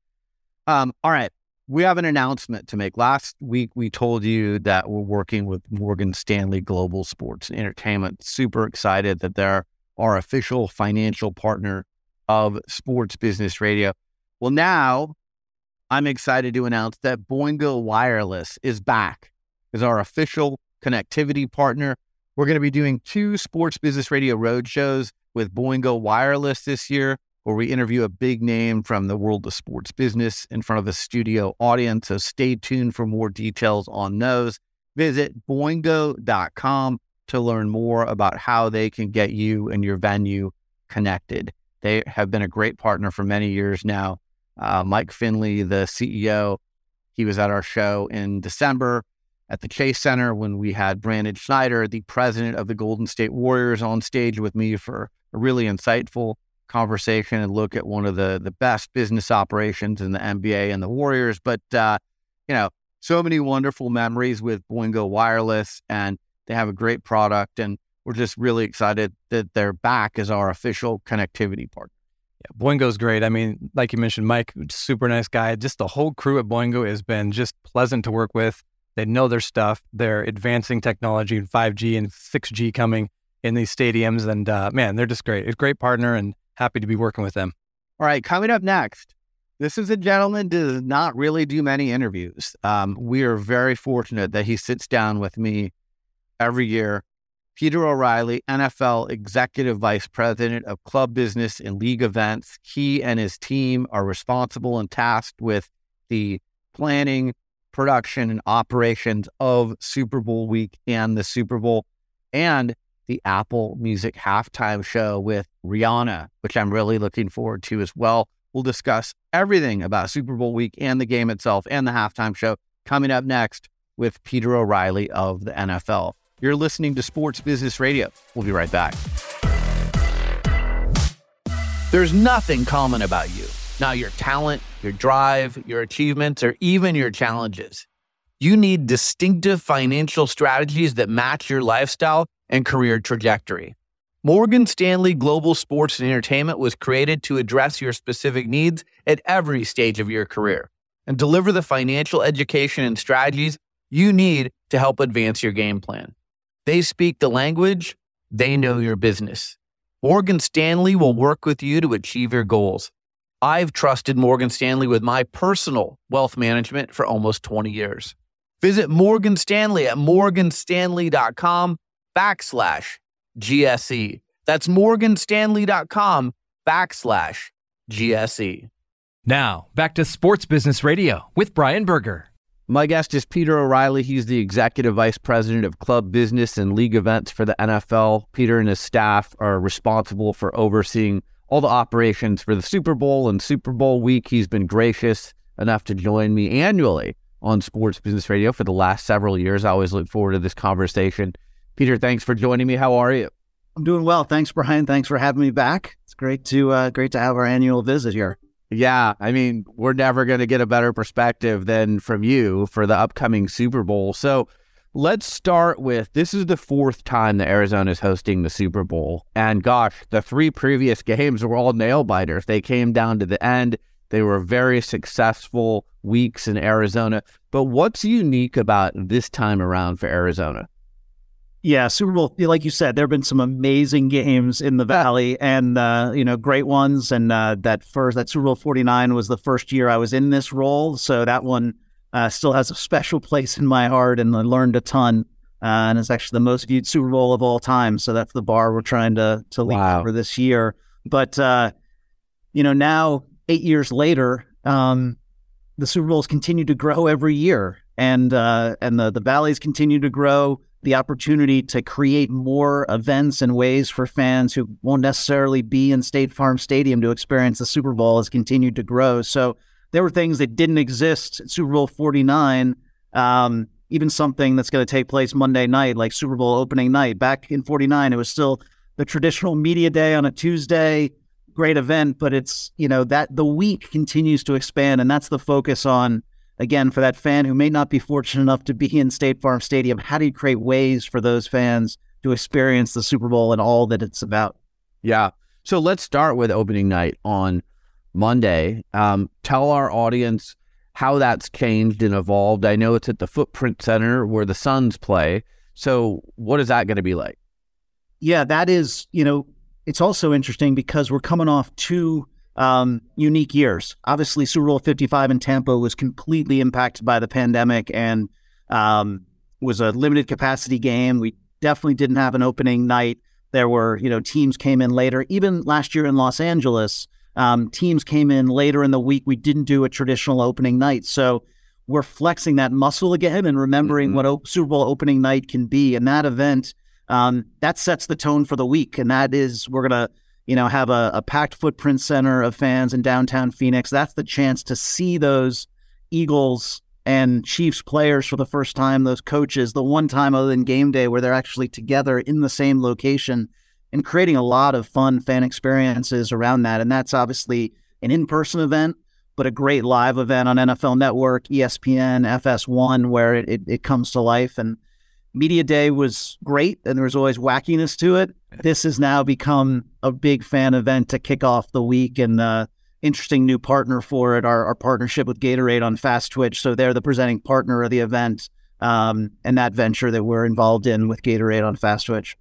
Um, all right we have an announcement to make. Last week, we told you that we're working with Morgan Stanley Global Sports and Entertainment. Super excited that they're our official financial partner of Sports Business Radio. Well, now I'm excited to announce that Boingo Wireless is back as our official connectivity partner. We're going to be doing two Sports Business Radio road shows with Boingo Wireless this year where we interview a big name from the world of sports business in front of a studio audience. So stay tuned for more details on those. Visit boingo.com to learn more about how they can get you and your venue connected. They have been a great partner for many years now. Uh, Mike Finley, the CEO, he was at our show in December at the Chase Center when we had Brandon Schneider, the president of the Golden State Warriors, on stage with me for a really insightful conversation and look at one of the the best business operations in the NBA and the Warriors. But uh, you know, so many wonderful memories with Boingo Wireless, and they have a great product, and we're just really excited that they're back as our official connectivity partner. Yeah, Boingo's great. I mean, like you mentioned, Mike, super nice guy. Just the whole crew at Boingo has been just pleasant to work with. They know their stuff. They're advancing technology and 5G and 6G coming in these stadiums. And uh, man, they're just great. It's a great partner. And happy to be working with them. All right, coming up next, this is a gentleman does not really do many interviews. Um, we are very fortunate that he sits down with me every year. Peter O'Reilly, NFL Executive Vice President of Club Business and League Events. He and his team are responsible and tasked with the planning, production, and operations of Super Bowl week and the Super Bowl. And the Apple Music halftime show with Rihanna, which I'm really looking forward to as well. We'll discuss everything about Super Bowl week and the game itself and the halftime show coming up next with Peter O'Reilly of the NFL. You're listening to Sports Business Radio. We'll be right back. There's nothing common about you, not your talent, your drive, your achievements, or even your challenges. You need distinctive financial strategies that match your lifestyle and career trajectory. Morgan Stanley Global Sports and Entertainment was created to address your specific needs at every stage of your career and deliver the financial education and strategies you need to help advance your game plan. They speak the language, they know your business. Morgan Stanley will work with you to achieve your goals. I've trusted Morgan Stanley with my personal wealth management for almost 20 years. Visit Morgan Stanley at morganstanley.com backslash GSE. That's morganstanley.com backslash GSE. Now, back to Sports Business Radio with Brian Berger. My guest is Peter O'Reilly. He's the Executive Vice President of Club Business and League Events for the NFL. Peter and his staff are responsible for overseeing all the operations for the Super Bowl and Super Bowl week. He's been gracious enough to join me annually on Sports Business Radio for the last several years. I always look forward to this conversation. Peter, thanks for joining me. How are you? I'm doing well. Thanks, Brian. Thanks for having me back. It's great to uh, great to have our annual visit here. Yeah, I mean, we're never going to get a better perspective than from you for the upcoming Super Bowl. So let's start with this is the fourth time that Arizona is hosting the Super Bowl. And gosh, the three previous games were all nail biters. They came down to the end. They were very successful weeks in Arizona. But what's unique about this time around for Arizona? Yeah, Super Bowl, like you said, there have been some amazing games in the Valley and, uh, you know, great ones. And uh, that first, that Super Bowl 49 was the first year I was in this role. So that one uh, still has a special place in my heart and I learned a ton. Uh, and it's actually the most viewed Super Bowl of all time. So that's the bar we're trying to, to lead wow. for this year. But, uh, you know, now eight years later, um, the Super Bowls continue to grow every year and, uh, and the, the Valleys continue to grow the opportunity to create more events and ways for fans who won't necessarily be in State Farm Stadium to experience the Super Bowl has continued to grow. So there were things that didn't exist at Super Bowl 49, um, even something that's going to take place Monday night, like Super Bowl opening night. Back in 49, it was still the traditional media day on a Tuesday, great event, but it's, you know, that the week continues to expand, and that's the focus on again, for that fan who may not be fortunate enough to be in State Farm Stadium, how do you create ways for those fans to experience the Super Bowl and all that it's about? Yeah. So let's start with opening night on Monday. Um, tell our audience how that's changed and evolved. I know it's at the Footprint Center where the Suns play. So what is that going to be like? Yeah, that is, you know, it's also interesting because we're coming off two um, unique years. Obviously, Super Bowl 55 in Tampa was completely impacted by the pandemic and um, was a limited capacity game. We definitely didn't have an opening night. There were, you know, teams came in later. Even last year in Los Angeles, um, teams came in later in the week. We didn't do a traditional opening night. So we're flexing that muscle again and remembering mm-hmm. what o- Super Bowl opening night can be. And that event, um, that sets the tone for the week. And that is, we're going to you know, have a, a packed footprint center of fans in downtown Phoenix. That's the chance to see those Eagles and Chiefs players for the first time, those coaches, the one time other than game day where they're actually together in the same location and creating a lot of fun fan experiences around that. And that's obviously an in person event, but a great live event on NFL Network, ESPN, FS1, where it, it, it comes to life. And Media Day was great and there was always wackiness to it. This has now become a big fan event to kick off the week and uh, interesting new partner for it, our, our, partnership with Gatorade on Fast Twitch. So they're the presenting partner of the event um, and that venture that we're involved in with Gatorade on Fast Twitch.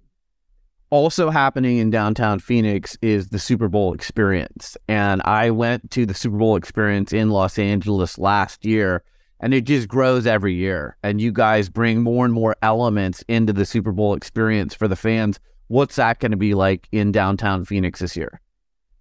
Also happening in downtown Phoenix is the Super Bowl experience. And I went to the Super Bowl experience in Los Angeles last year and it just grows every year. And you guys bring more and more elements into the Super Bowl experience for the fans. What's that going to be like in downtown Phoenix this year?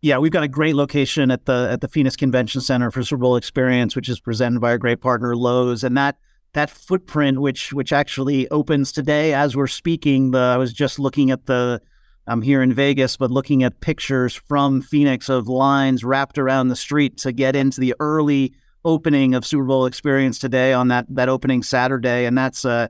Yeah, we've got a great location at the at the Phoenix Convention Center for Super Bowl experience, which is presented by our great partner Lowe's, and that that footprint, which which actually opens today as we're speaking. The I was just looking at the I'm here in Vegas, but looking at pictures from Phoenix of lines wrapped around the street to get into the early opening of Super Bowl experience today on that that opening Saturday, and that's uh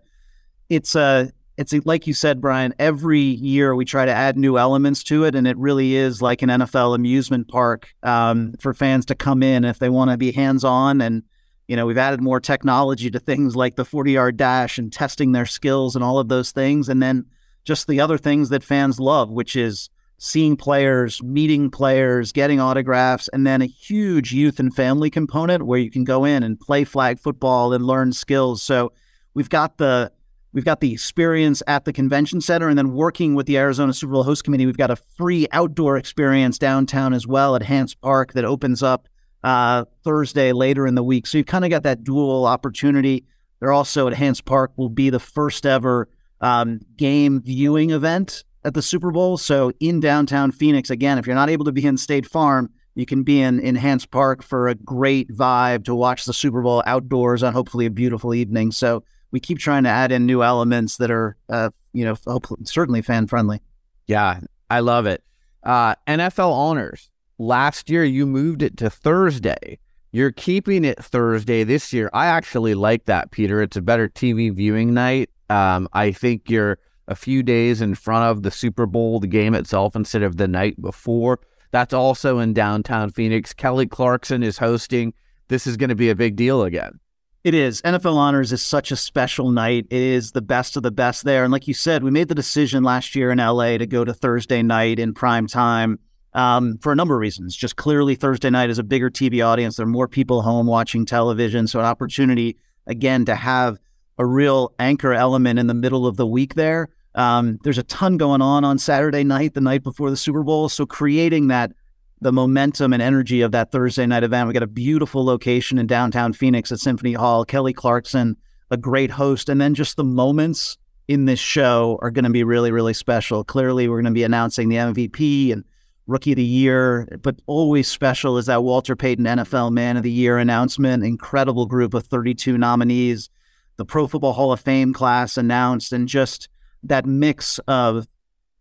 it's uh it's like you said, Brian. Every year we try to add new elements to it, and it really is like an NFL amusement park um, for fans to come in if they want to be hands on. And you know, we've added more technology to things like the forty yard dash and testing their skills and all of those things, and then just the other things that fans love, which is seeing players, meeting players, getting autographs, and then a huge youth and family component where you can go in and play flag football and learn skills. So we've got the we've got the experience at the convention center and then working with the Arizona Super Bowl host committee, we've got a free outdoor experience downtown as well at Hance Park that opens up uh, Thursday later in the week. So you've kind of got that dual opportunity. They're also at Hance Park will be the first ever um, game viewing event at the Super Bowl. So in downtown Phoenix, again, if you're not able to be in State Farm, you can be in, Hance Park for a great vibe to watch the Super Bowl outdoors on hopefully a beautiful evening. So we keep trying to add in new elements that are, uh, you know, certainly fan friendly. Yeah, I love it. Uh, NFL honors. Last year, you moved it to Thursday. You're keeping it Thursday this year. I actually like that, Peter. It's a better TV viewing night. Um, I think you're a few days in front of the Super Bowl, the game itself, instead of the night before. That's also in downtown Phoenix. Kelly Clarkson is hosting. This is going to be a big deal again. It is. NFL Honors is such a special night. It is the best of the best there. And like you said, we made the decision last year in LA to go to Thursday night in prime time um, for a number of reasons. Just clearly, Thursday night is a bigger TV audience. There are more people home watching television. So, an opportunity, again, to have a real anchor element in the middle of the week there. Um, there's a ton going on on Saturday night, the night before the Super Bowl. So, creating that the momentum and energy of that Thursday night event. We got a beautiful location in downtown Phoenix at Symphony Hall. Kelly Clarkson, a great host. And then just the moments in this show are going to be really, really special. Clearly, we're going to be announcing the MVP and Rookie of the Year, but always special is that Walter Payton NFL Man of the Year announcement. Incredible group of 32 nominees. The Pro Football Hall of Fame class announced, and just that mix of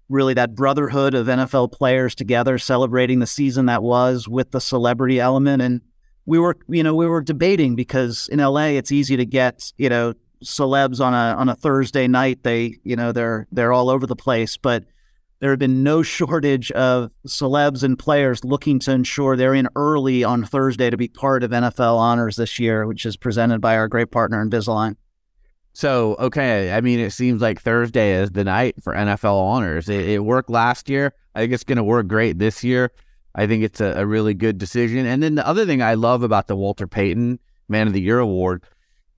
really that brotherhood of NFL players together celebrating the season that was with the celebrity element. And we were, you know, we were debating because in LA it's easy to get, you know, celebs on a on a Thursday night. They, you know, they're they're all over the place. But there have been no shortage of celebs and players looking to ensure they're in early on Thursday to be part of NFL honors this year, which is presented by our great partner Invisalign. So, okay, I mean, it seems like Thursday is the night for NFL honors. It, it worked last year. I think it's going to work great this year. I think it's a, a, really good decision. And then the other thing I love about the Walter Payton Man of the Year award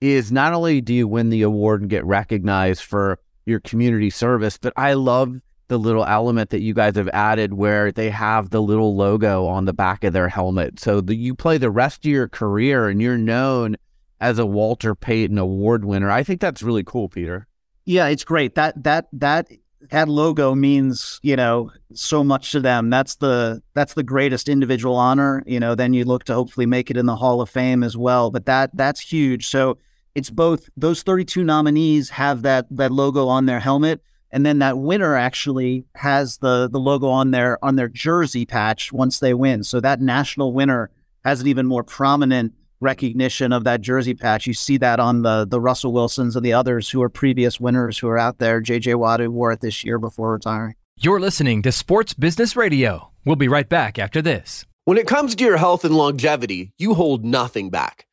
is not only do you win the award and get recognized for your community service, but I love the little element that you guys have added where they have the little logo on the back of their helmet. So that you play the rest of your career and you're known – as a Walter Payton Award winner. I think that's really cool, Peter. Yeah, it's great. That that that that logo means you know so much to them. That's the that's the greatest individual honor. You know, then you look to hopefully make it in the Hall of Fame as well. But that that's huge. So it's both those 32 nominees have that that logo on their helmet, and then that winner actually has the the logo on their on their jersey patch once they win. So that national winner has an even more prominent recognition of that jersey patch. You see that on the the Russell Wilsons and the others who are previous winners who are out there. JJ Watt who wore it this year before retiring. You're listening to Sports Business Radio. We'll be right back after this. When it comes to your health and longevity, you hold nothing back.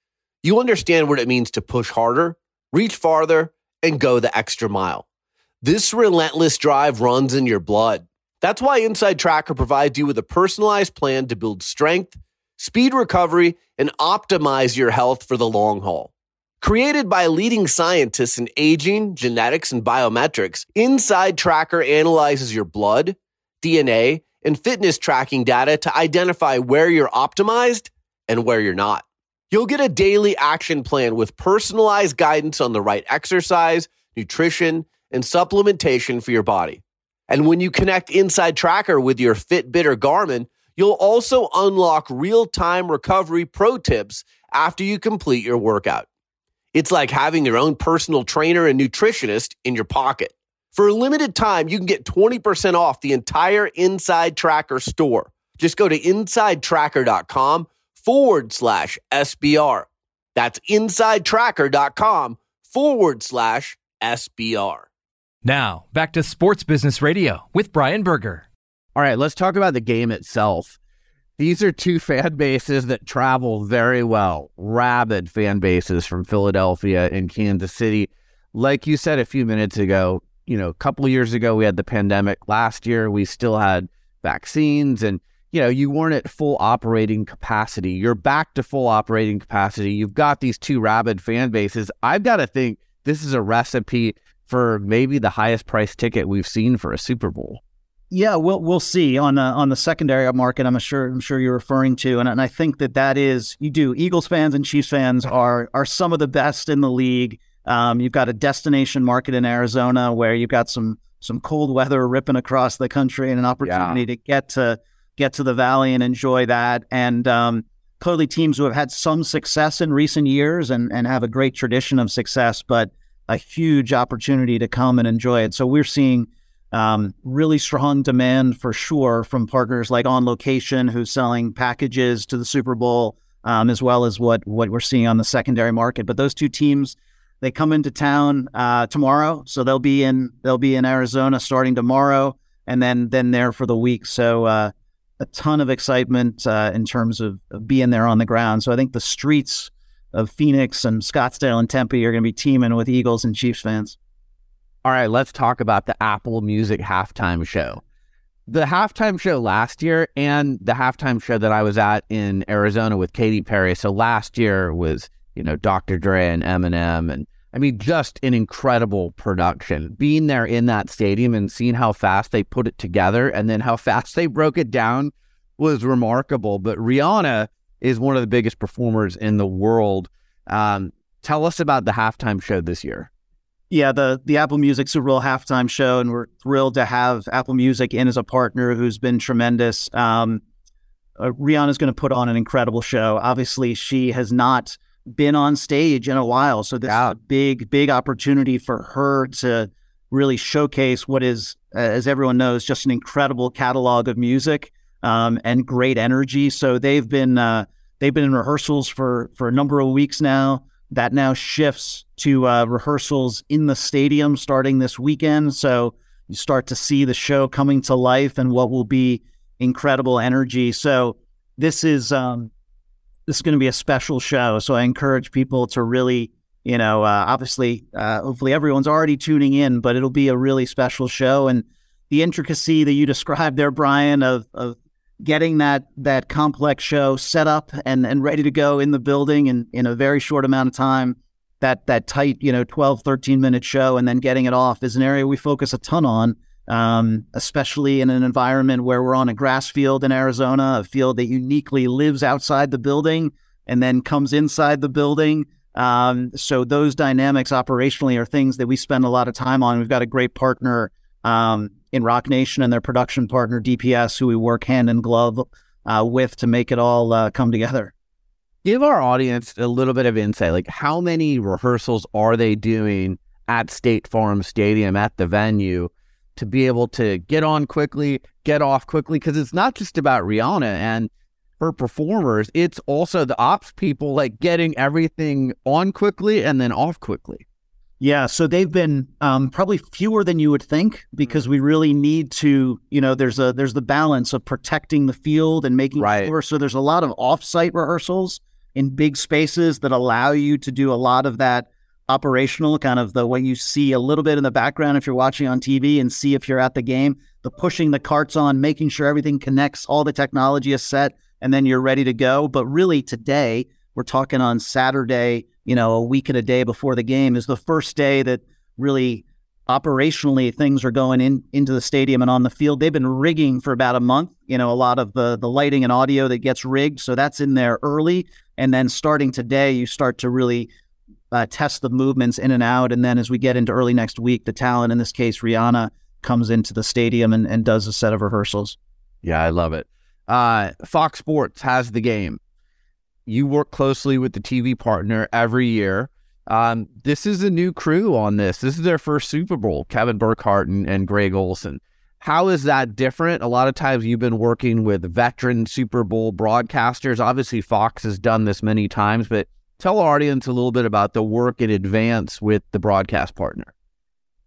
You understand what it means to push harder, reach farther, and go the extra mile. This relentless drive runs in your blood. That's why Inside Tracker provides you with a personalized plan to build strength speed recovery, and optimize your health for the long haul. Created by leading scientists in aging, genetics, and biometrics, Inside Tracker analyzes your blood, DNA, and fitness tracking data to identify where you're optimized and where you're not. You'll get a daily action plan with personalized guidance on the right exercise, nutrition, and supplementation for your body. And when you connect Inside Tracker with your Fitbit or Garmin, You'll also unlock real time recovery pro tips after you complete your workout. It's like having your own personal trainer and nutritionist in your pocket. For a limited time, you can get 20% off the entire Inside Tracker store. Just go to insidetracker.com forward slash SBR. That's insidetracker.com forward slash SBR. Now, back to Sports Business Radio with Brian Berger. All right, let's talk about the game itself. These are two fan bases that travel very well, rabid fan bases from Philadelphia and Kansas City. Like you said a few minutes ago, you know, a couple of years ago we had the pandemic. Last year we still had vaccines and you know, you weren't at full operating capacity. You're back to full operating capacity. You've got these two rabid fan bases. I've got to think this is a recipe for maybe the highest price ticket we've seen for a Super Bowl. Yeah, we'll we'll see on uh, on the secondary market. I'm sure I'm sure you're referring to, and, and I think that that is you do. Eagles fans and Chiefs fans are are some of the best in the league. Um, you've got a destination market in Arizona where you've got some some cold weather ripping across the country and an opportunity yeah. to get to get to the valley and enjoy that. And um, clearly, teams who have had some success in recent years and and have a great tradition of success, but a huge opportunity to come and enjoy it. So we're seeing um, really strong demand for sure from partners like On Location, who's selling packages to the Super Bowl, um, as well as what what we're seeing on the secondary market. But those two teams, they come into town uh, tomorrow, so they'll be in they'll be in Arizona starting tomorrow, and then then there for the week. So uh, a ton of excitement uh, in terms of, of, being there on the ground. So I think the streets of Phoenix and Scottsdale and Tempe are going to be teeming with Eagles and Chiefs fans. All right, let's talk about the Apple Music halftime show. The halftime show last year and the halftime show that I was at in Arizona with Katy Perry. So last year was, you know, Dr. Dre and Eminem and I mean, just an incredible production. Being there in that stadium and seeing how fast they put it together and then how fast they broke it down was remarkable. But Rihanna is one of the biggest performers in the world. Um, tell us about the halftime show this year. Yeah, the the Apple Music Super Bowl halftime show, and we're thrilled to have Apple Music in as a partner who's been tremendous. Um, uh, Rihanna's going to put on an incredible show. Obviously, she has not been on stage in a while. So this yeah. is a big, big opportunity for her to really showcase what is, as everyone knows, just an incredible catalog of music um, and great energy. So they've been uh, they've been in rehearsals for for a number of weeks now. That now shifts to uh, rehearsals in the stadium starting this weekend. So you start to see the show coming to life and what will be incredible energy. So this is um, this is going to be a special show. So I encourage people to really, you know, uh, obviously, uh, hopefully everyone's already tuning in, but it'll be a really special show. And the intricacy that you described there, Brian, of, of getting that that complex show set up and, and ready to go in the building in, in a very short amount of time, that that tight, you know, 12, 13 minute show and then getting it off is an area we focus a ton on um, especially in an environment where we're on a grass field in Arizona, a field that uniquely lives outside the building and then comes inside the building. Um, so those dynamics operationally are things that we spend a lot of time on. We've got a great partner um, in Roc Nation and their production partner DPS, who we work hand in glove uh, with to make it all uh, come together. Give our audience a little bit of insight. Like, how many rehearsals are they doing at State Farm Stadium at the venue? to be able to get on quickly, get off quickly, because it's not just about Rihanna and her performers, it's also the ops people like getting everything on quickly and then off quickly. Yeah, so they've been um, probably fewer than you would think because mm-hmm. we really need to, you know, there's a there's the balance of protecting the field and making right. sure. So there's a lot of offsite rehearsals in big spaces that allow you to do a lot of that operational, kind of the way you see a little bit in the background if you're watching on TV and see if you're at the game, the pushing the carts on, making sure everything connects, all the technology is set, and then you're ready to go. But really, today, we're talking on Saturday, you know, a week and a day before the game is the first day that really operationally things are going in into the stadium and on the field. They've been rigging for about a month, you know, a lot of the the lighting and audio that gets rigged. So that's in there early. And then starting today, you start to really uh, test the movements in and out. And then as we get into early next week, the talent, in this case, Rihanna, comes into the stadium and, and does a set of rehearsals. Yeah, I love it. Uh, Fox Sports has the game. You work closely with the TV partner every year. Um, this is a new crew on this. This is their first Super Bowl, Kevin Burkhardt and, and Greg Olsen. How is that different? A lot of times you've been working with veteran Super Bowl broadcasters. Obviously, Fox has done this many times, but tell our audience a little bit about the work in advance with the broadcast partner.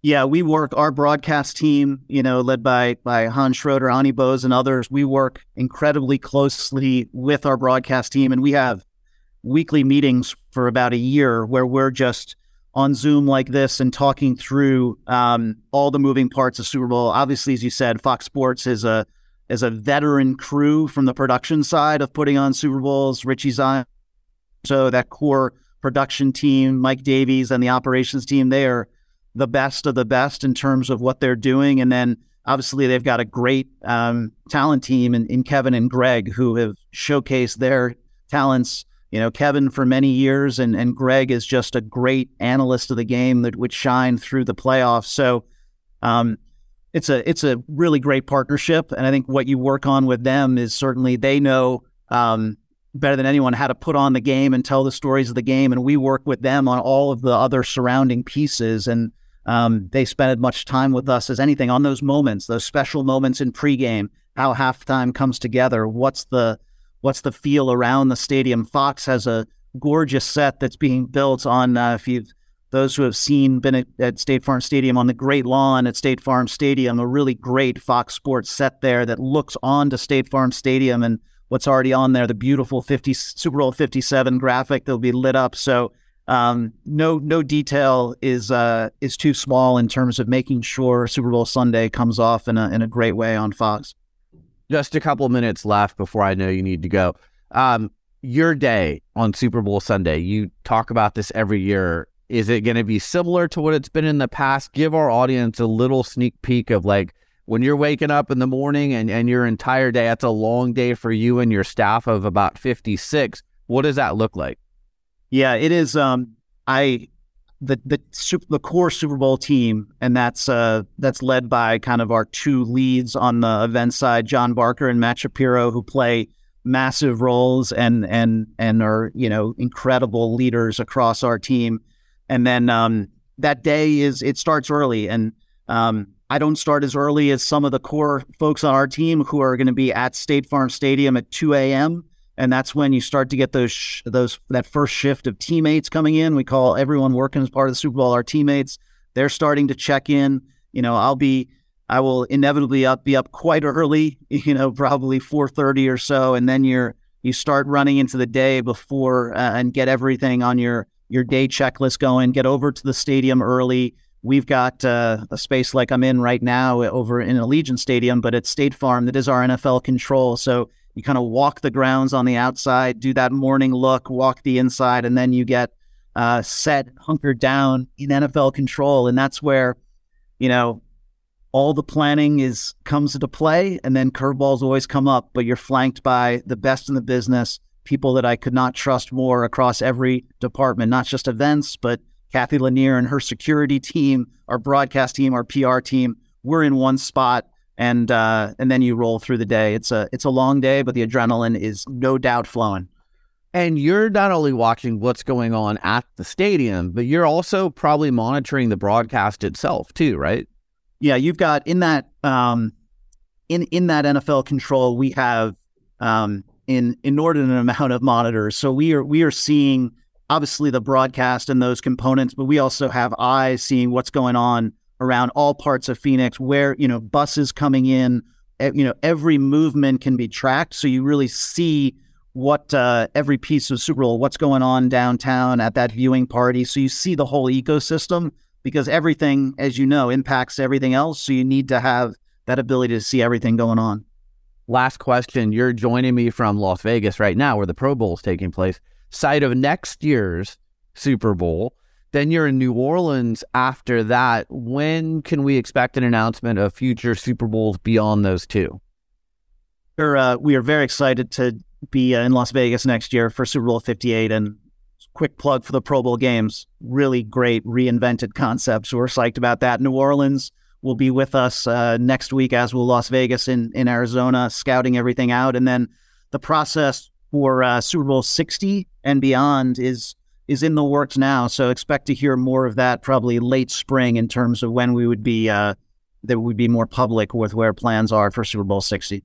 Yeah, we work our broadcast team, you know, led by by Hans Schroeder, Ani Bose, and others. We work incredibly closely with our broadcast team, and we have weekly meetings for about a year where we're just on Zoom like this and talking through um, all the moving parts of Super Bowl. Obviously, as you said, Fox Sports is a is a veteran crew from the production side of putting on Super Bowls. Richie Zyontz so that core production team, Mike Davies and the operations team, there the best of the best in terms of what they're doing. And then obviously they've got a great um, talent team in, in Kevin and Greg who have showcased their talents. You know, Kevin for many years and, and Greg is just a great analyst of the game that would shine through the playoffs. So um, it's a it's a really great partnership. And I think what you work on with them is certainly they know um, better than anyone how to put on the game and tell the stories of the game. And we work with them on all of the other surrounding pieces. And um, they spend as much time with us as anything on those moments, those special moments in pregame, how halftime comes together. What's the what's the feel around the stadium? Fox has a gorgeous set that's being built on. Uh, if you've those who have seen been at, at, State Farm Stadium on the great lawn at State Farm Stadium, a really great Fox Sports set there that looks onto State Farm Stadium and what's already on there, the beautiful 50 Super Bowl 57 graphic that'll be lit up. So um, no no detail is uh, is too small in terms of making sure Super Bowl Sunday comes off in a in a great way on Fox. Just a couple minutes left before I know you need to go. Um, your day on Super Bowl Sunday, you talk about this every year. Is it going to be similar to what it's been in the past? Give our audience a little sneak peek of like when you're waking up in the morning and, and your entire day, that's a long day for you and your staff of about 56. What does that look like? Yeah, it is. Um, I the the the core Super Bowl team, and that's uh that's led by kind of our two leads on the event side, John Barker and Matt Shapiro, who play massive roles and and and are you know incredible leaders across our team. And then um, that day is it starts early, and um, I don't start as early as some of the core folks on our team who are going to be at State Farm Stadium at 2 a.m and that's when you start to get those sh- those that first shift of teammates coming in. We call everyone working as part of the Super Bowl our teammates. They're starting to check in. You know, I'll be I will inevitably up be up quite early. You know, probably four thirty or so, and then you're you start running into the day before uh, and get everything on your your day checklist going. Get over to the stadium early. We've got uh, a space like I'm in right now over in Allegiant Stadium, but it's State Farm that is our NFL control. So you kind of walk the grounds on the outside, do that morning look, walk the inside, and then you get uh, set, hunkered down in NFL control. And that's where, you know, all the planning is comes into play, and then curveballs always come up. But you're flanked by the best in the business, people that I could not trust more across every department, not just events, but Cathy Lanier and her security team, our broadcast team, our PR team. We're in one spot and uh, and then you roll through the day. It's a it's a long day, but the adrenaline is no doubt flowing. And you're not only watching what's going on at the stadium, but you're also probably monitoring the broadcast itself too, right? Yeah, you've got in that um, in in that NFL control, we have um, an inordinate amount of monitors. So we are we are seeing obviously the broadcast and those components, but we also have eyes seeing what's going on around all parts of Phoenix where, you know, buses coming in, you know, every movement can be tracked. So you really see what uh, every piece of Super Bowl, what's going on downtown at that viewing party. So you see the whole ecosystem because everything, as you know, impacts everything else. So you need to have that ability to see everything going on. Last question. You're joining me from Las Vegas right now, where the Pro Bowl is taking place, site of next year's Super Bowl. Then you're in New Orleans after that. When can we expect an announcement of future Super Bowls beyond those two? We're, uh, we are very excited to be uh, in Las Vegas next year for Super Bowl 58. And quick plug for the Pro Bowl games. Really great reinvented concepts. We're psyched about that. New Orleans will be with us uh, next week, as will Las Vegas in, in Arizona, scouting everything out. And then the process for uh, Super Bowl 60 and beyond is is in the works now. So expect to hear more of that probably late spring in terms of when we would be uh, that would be more public with where plans are for Super Bowl 60.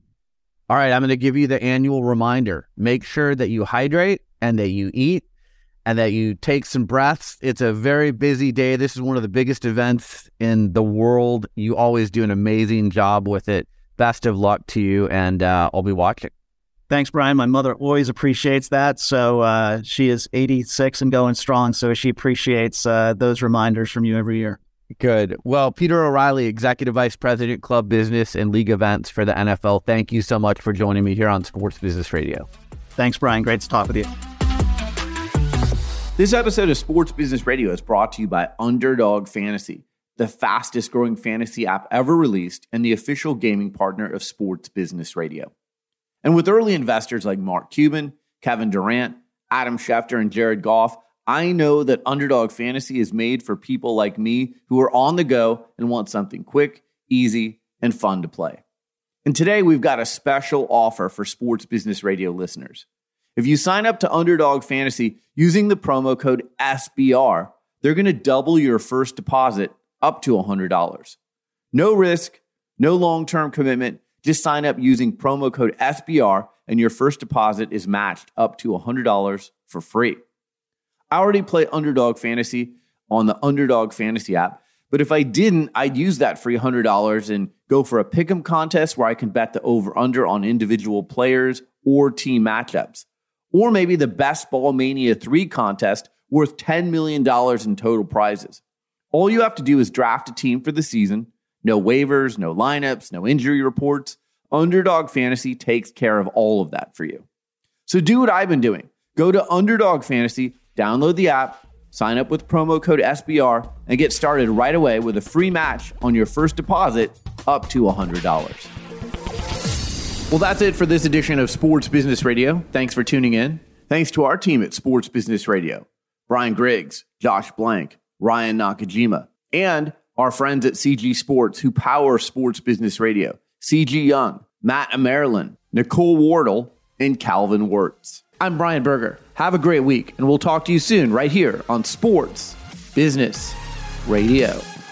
All right, I'm going to give you the annual reminder. Make sure that you hydrate and that you eat and that you take some breaths. It's a very busy day. This is one of the biggest events in the world. You always do an amazing job with it. Best of luck to you, and uh, I'll be watching. Thanks, Brian. My mother always appreciates that. So uh, she is 86 and going strong. So she appreciates uh, those reminders from you every year. Good. Well, Peter O'Reilly, Executive Vice President, Club Business and League Events for the NFL. Thank you so much for joining me here on Sports Business Radio. Thanks, Brian. Great to talk with you. This episode of Sports Business Radio is brought to you by Underdog Fantasy, the fastest growing fantasy app ever released and the official gaming partner of Sports Business Radio. And with early investors like Mark Cuban, Kevin Durant, Adam Schefter, and Jared Goff, I know that Underdog Fantasy is made for people like me who are on the go and want something quick, easy, and fun to play. And today we've got a special offer for Sports Business Radio listeners. If you sign up to Underdog Fantasy using the promo code SBR, they're going to double your first deposit up to $100. No risk, no long term commitment just sign up using promo code SBR and your first deposit is matched up to $100 for free. I already play Underdog Fantasy on the Underdog Fantasy app. But if I didn't, I'd use that free $100 and go for a pick'em contest where I can bet the over under on individual players or team matchups. Or maybe the Best Ball Mania 3 contest worth $10 million in total prizes. All you have to do is draft a team for the season. No waivers, no lineups, no injury reports. Underdog Fantasy takes care of all of that for you. So do what I've been doing. Go to Underdog Fantasy, download the app, sign up with promo code SBR, and get started right away with a free match on your first deposit up to $100. Well, that's it for this edition of Sports Business Radio. Thanks for tuning in. Thanks to our team at Sports Business Radio Brian Griggs, Josh Blank, Ryan Nakajima, and our friends at CG Sports who power Sports Business Radio CG Young, Matt Amerilin, Nicole Wardle, and Calvin Wirtz. I'm Brian Berger. Have a great week, and we'll talk to you soon right here on Sports Business Radio.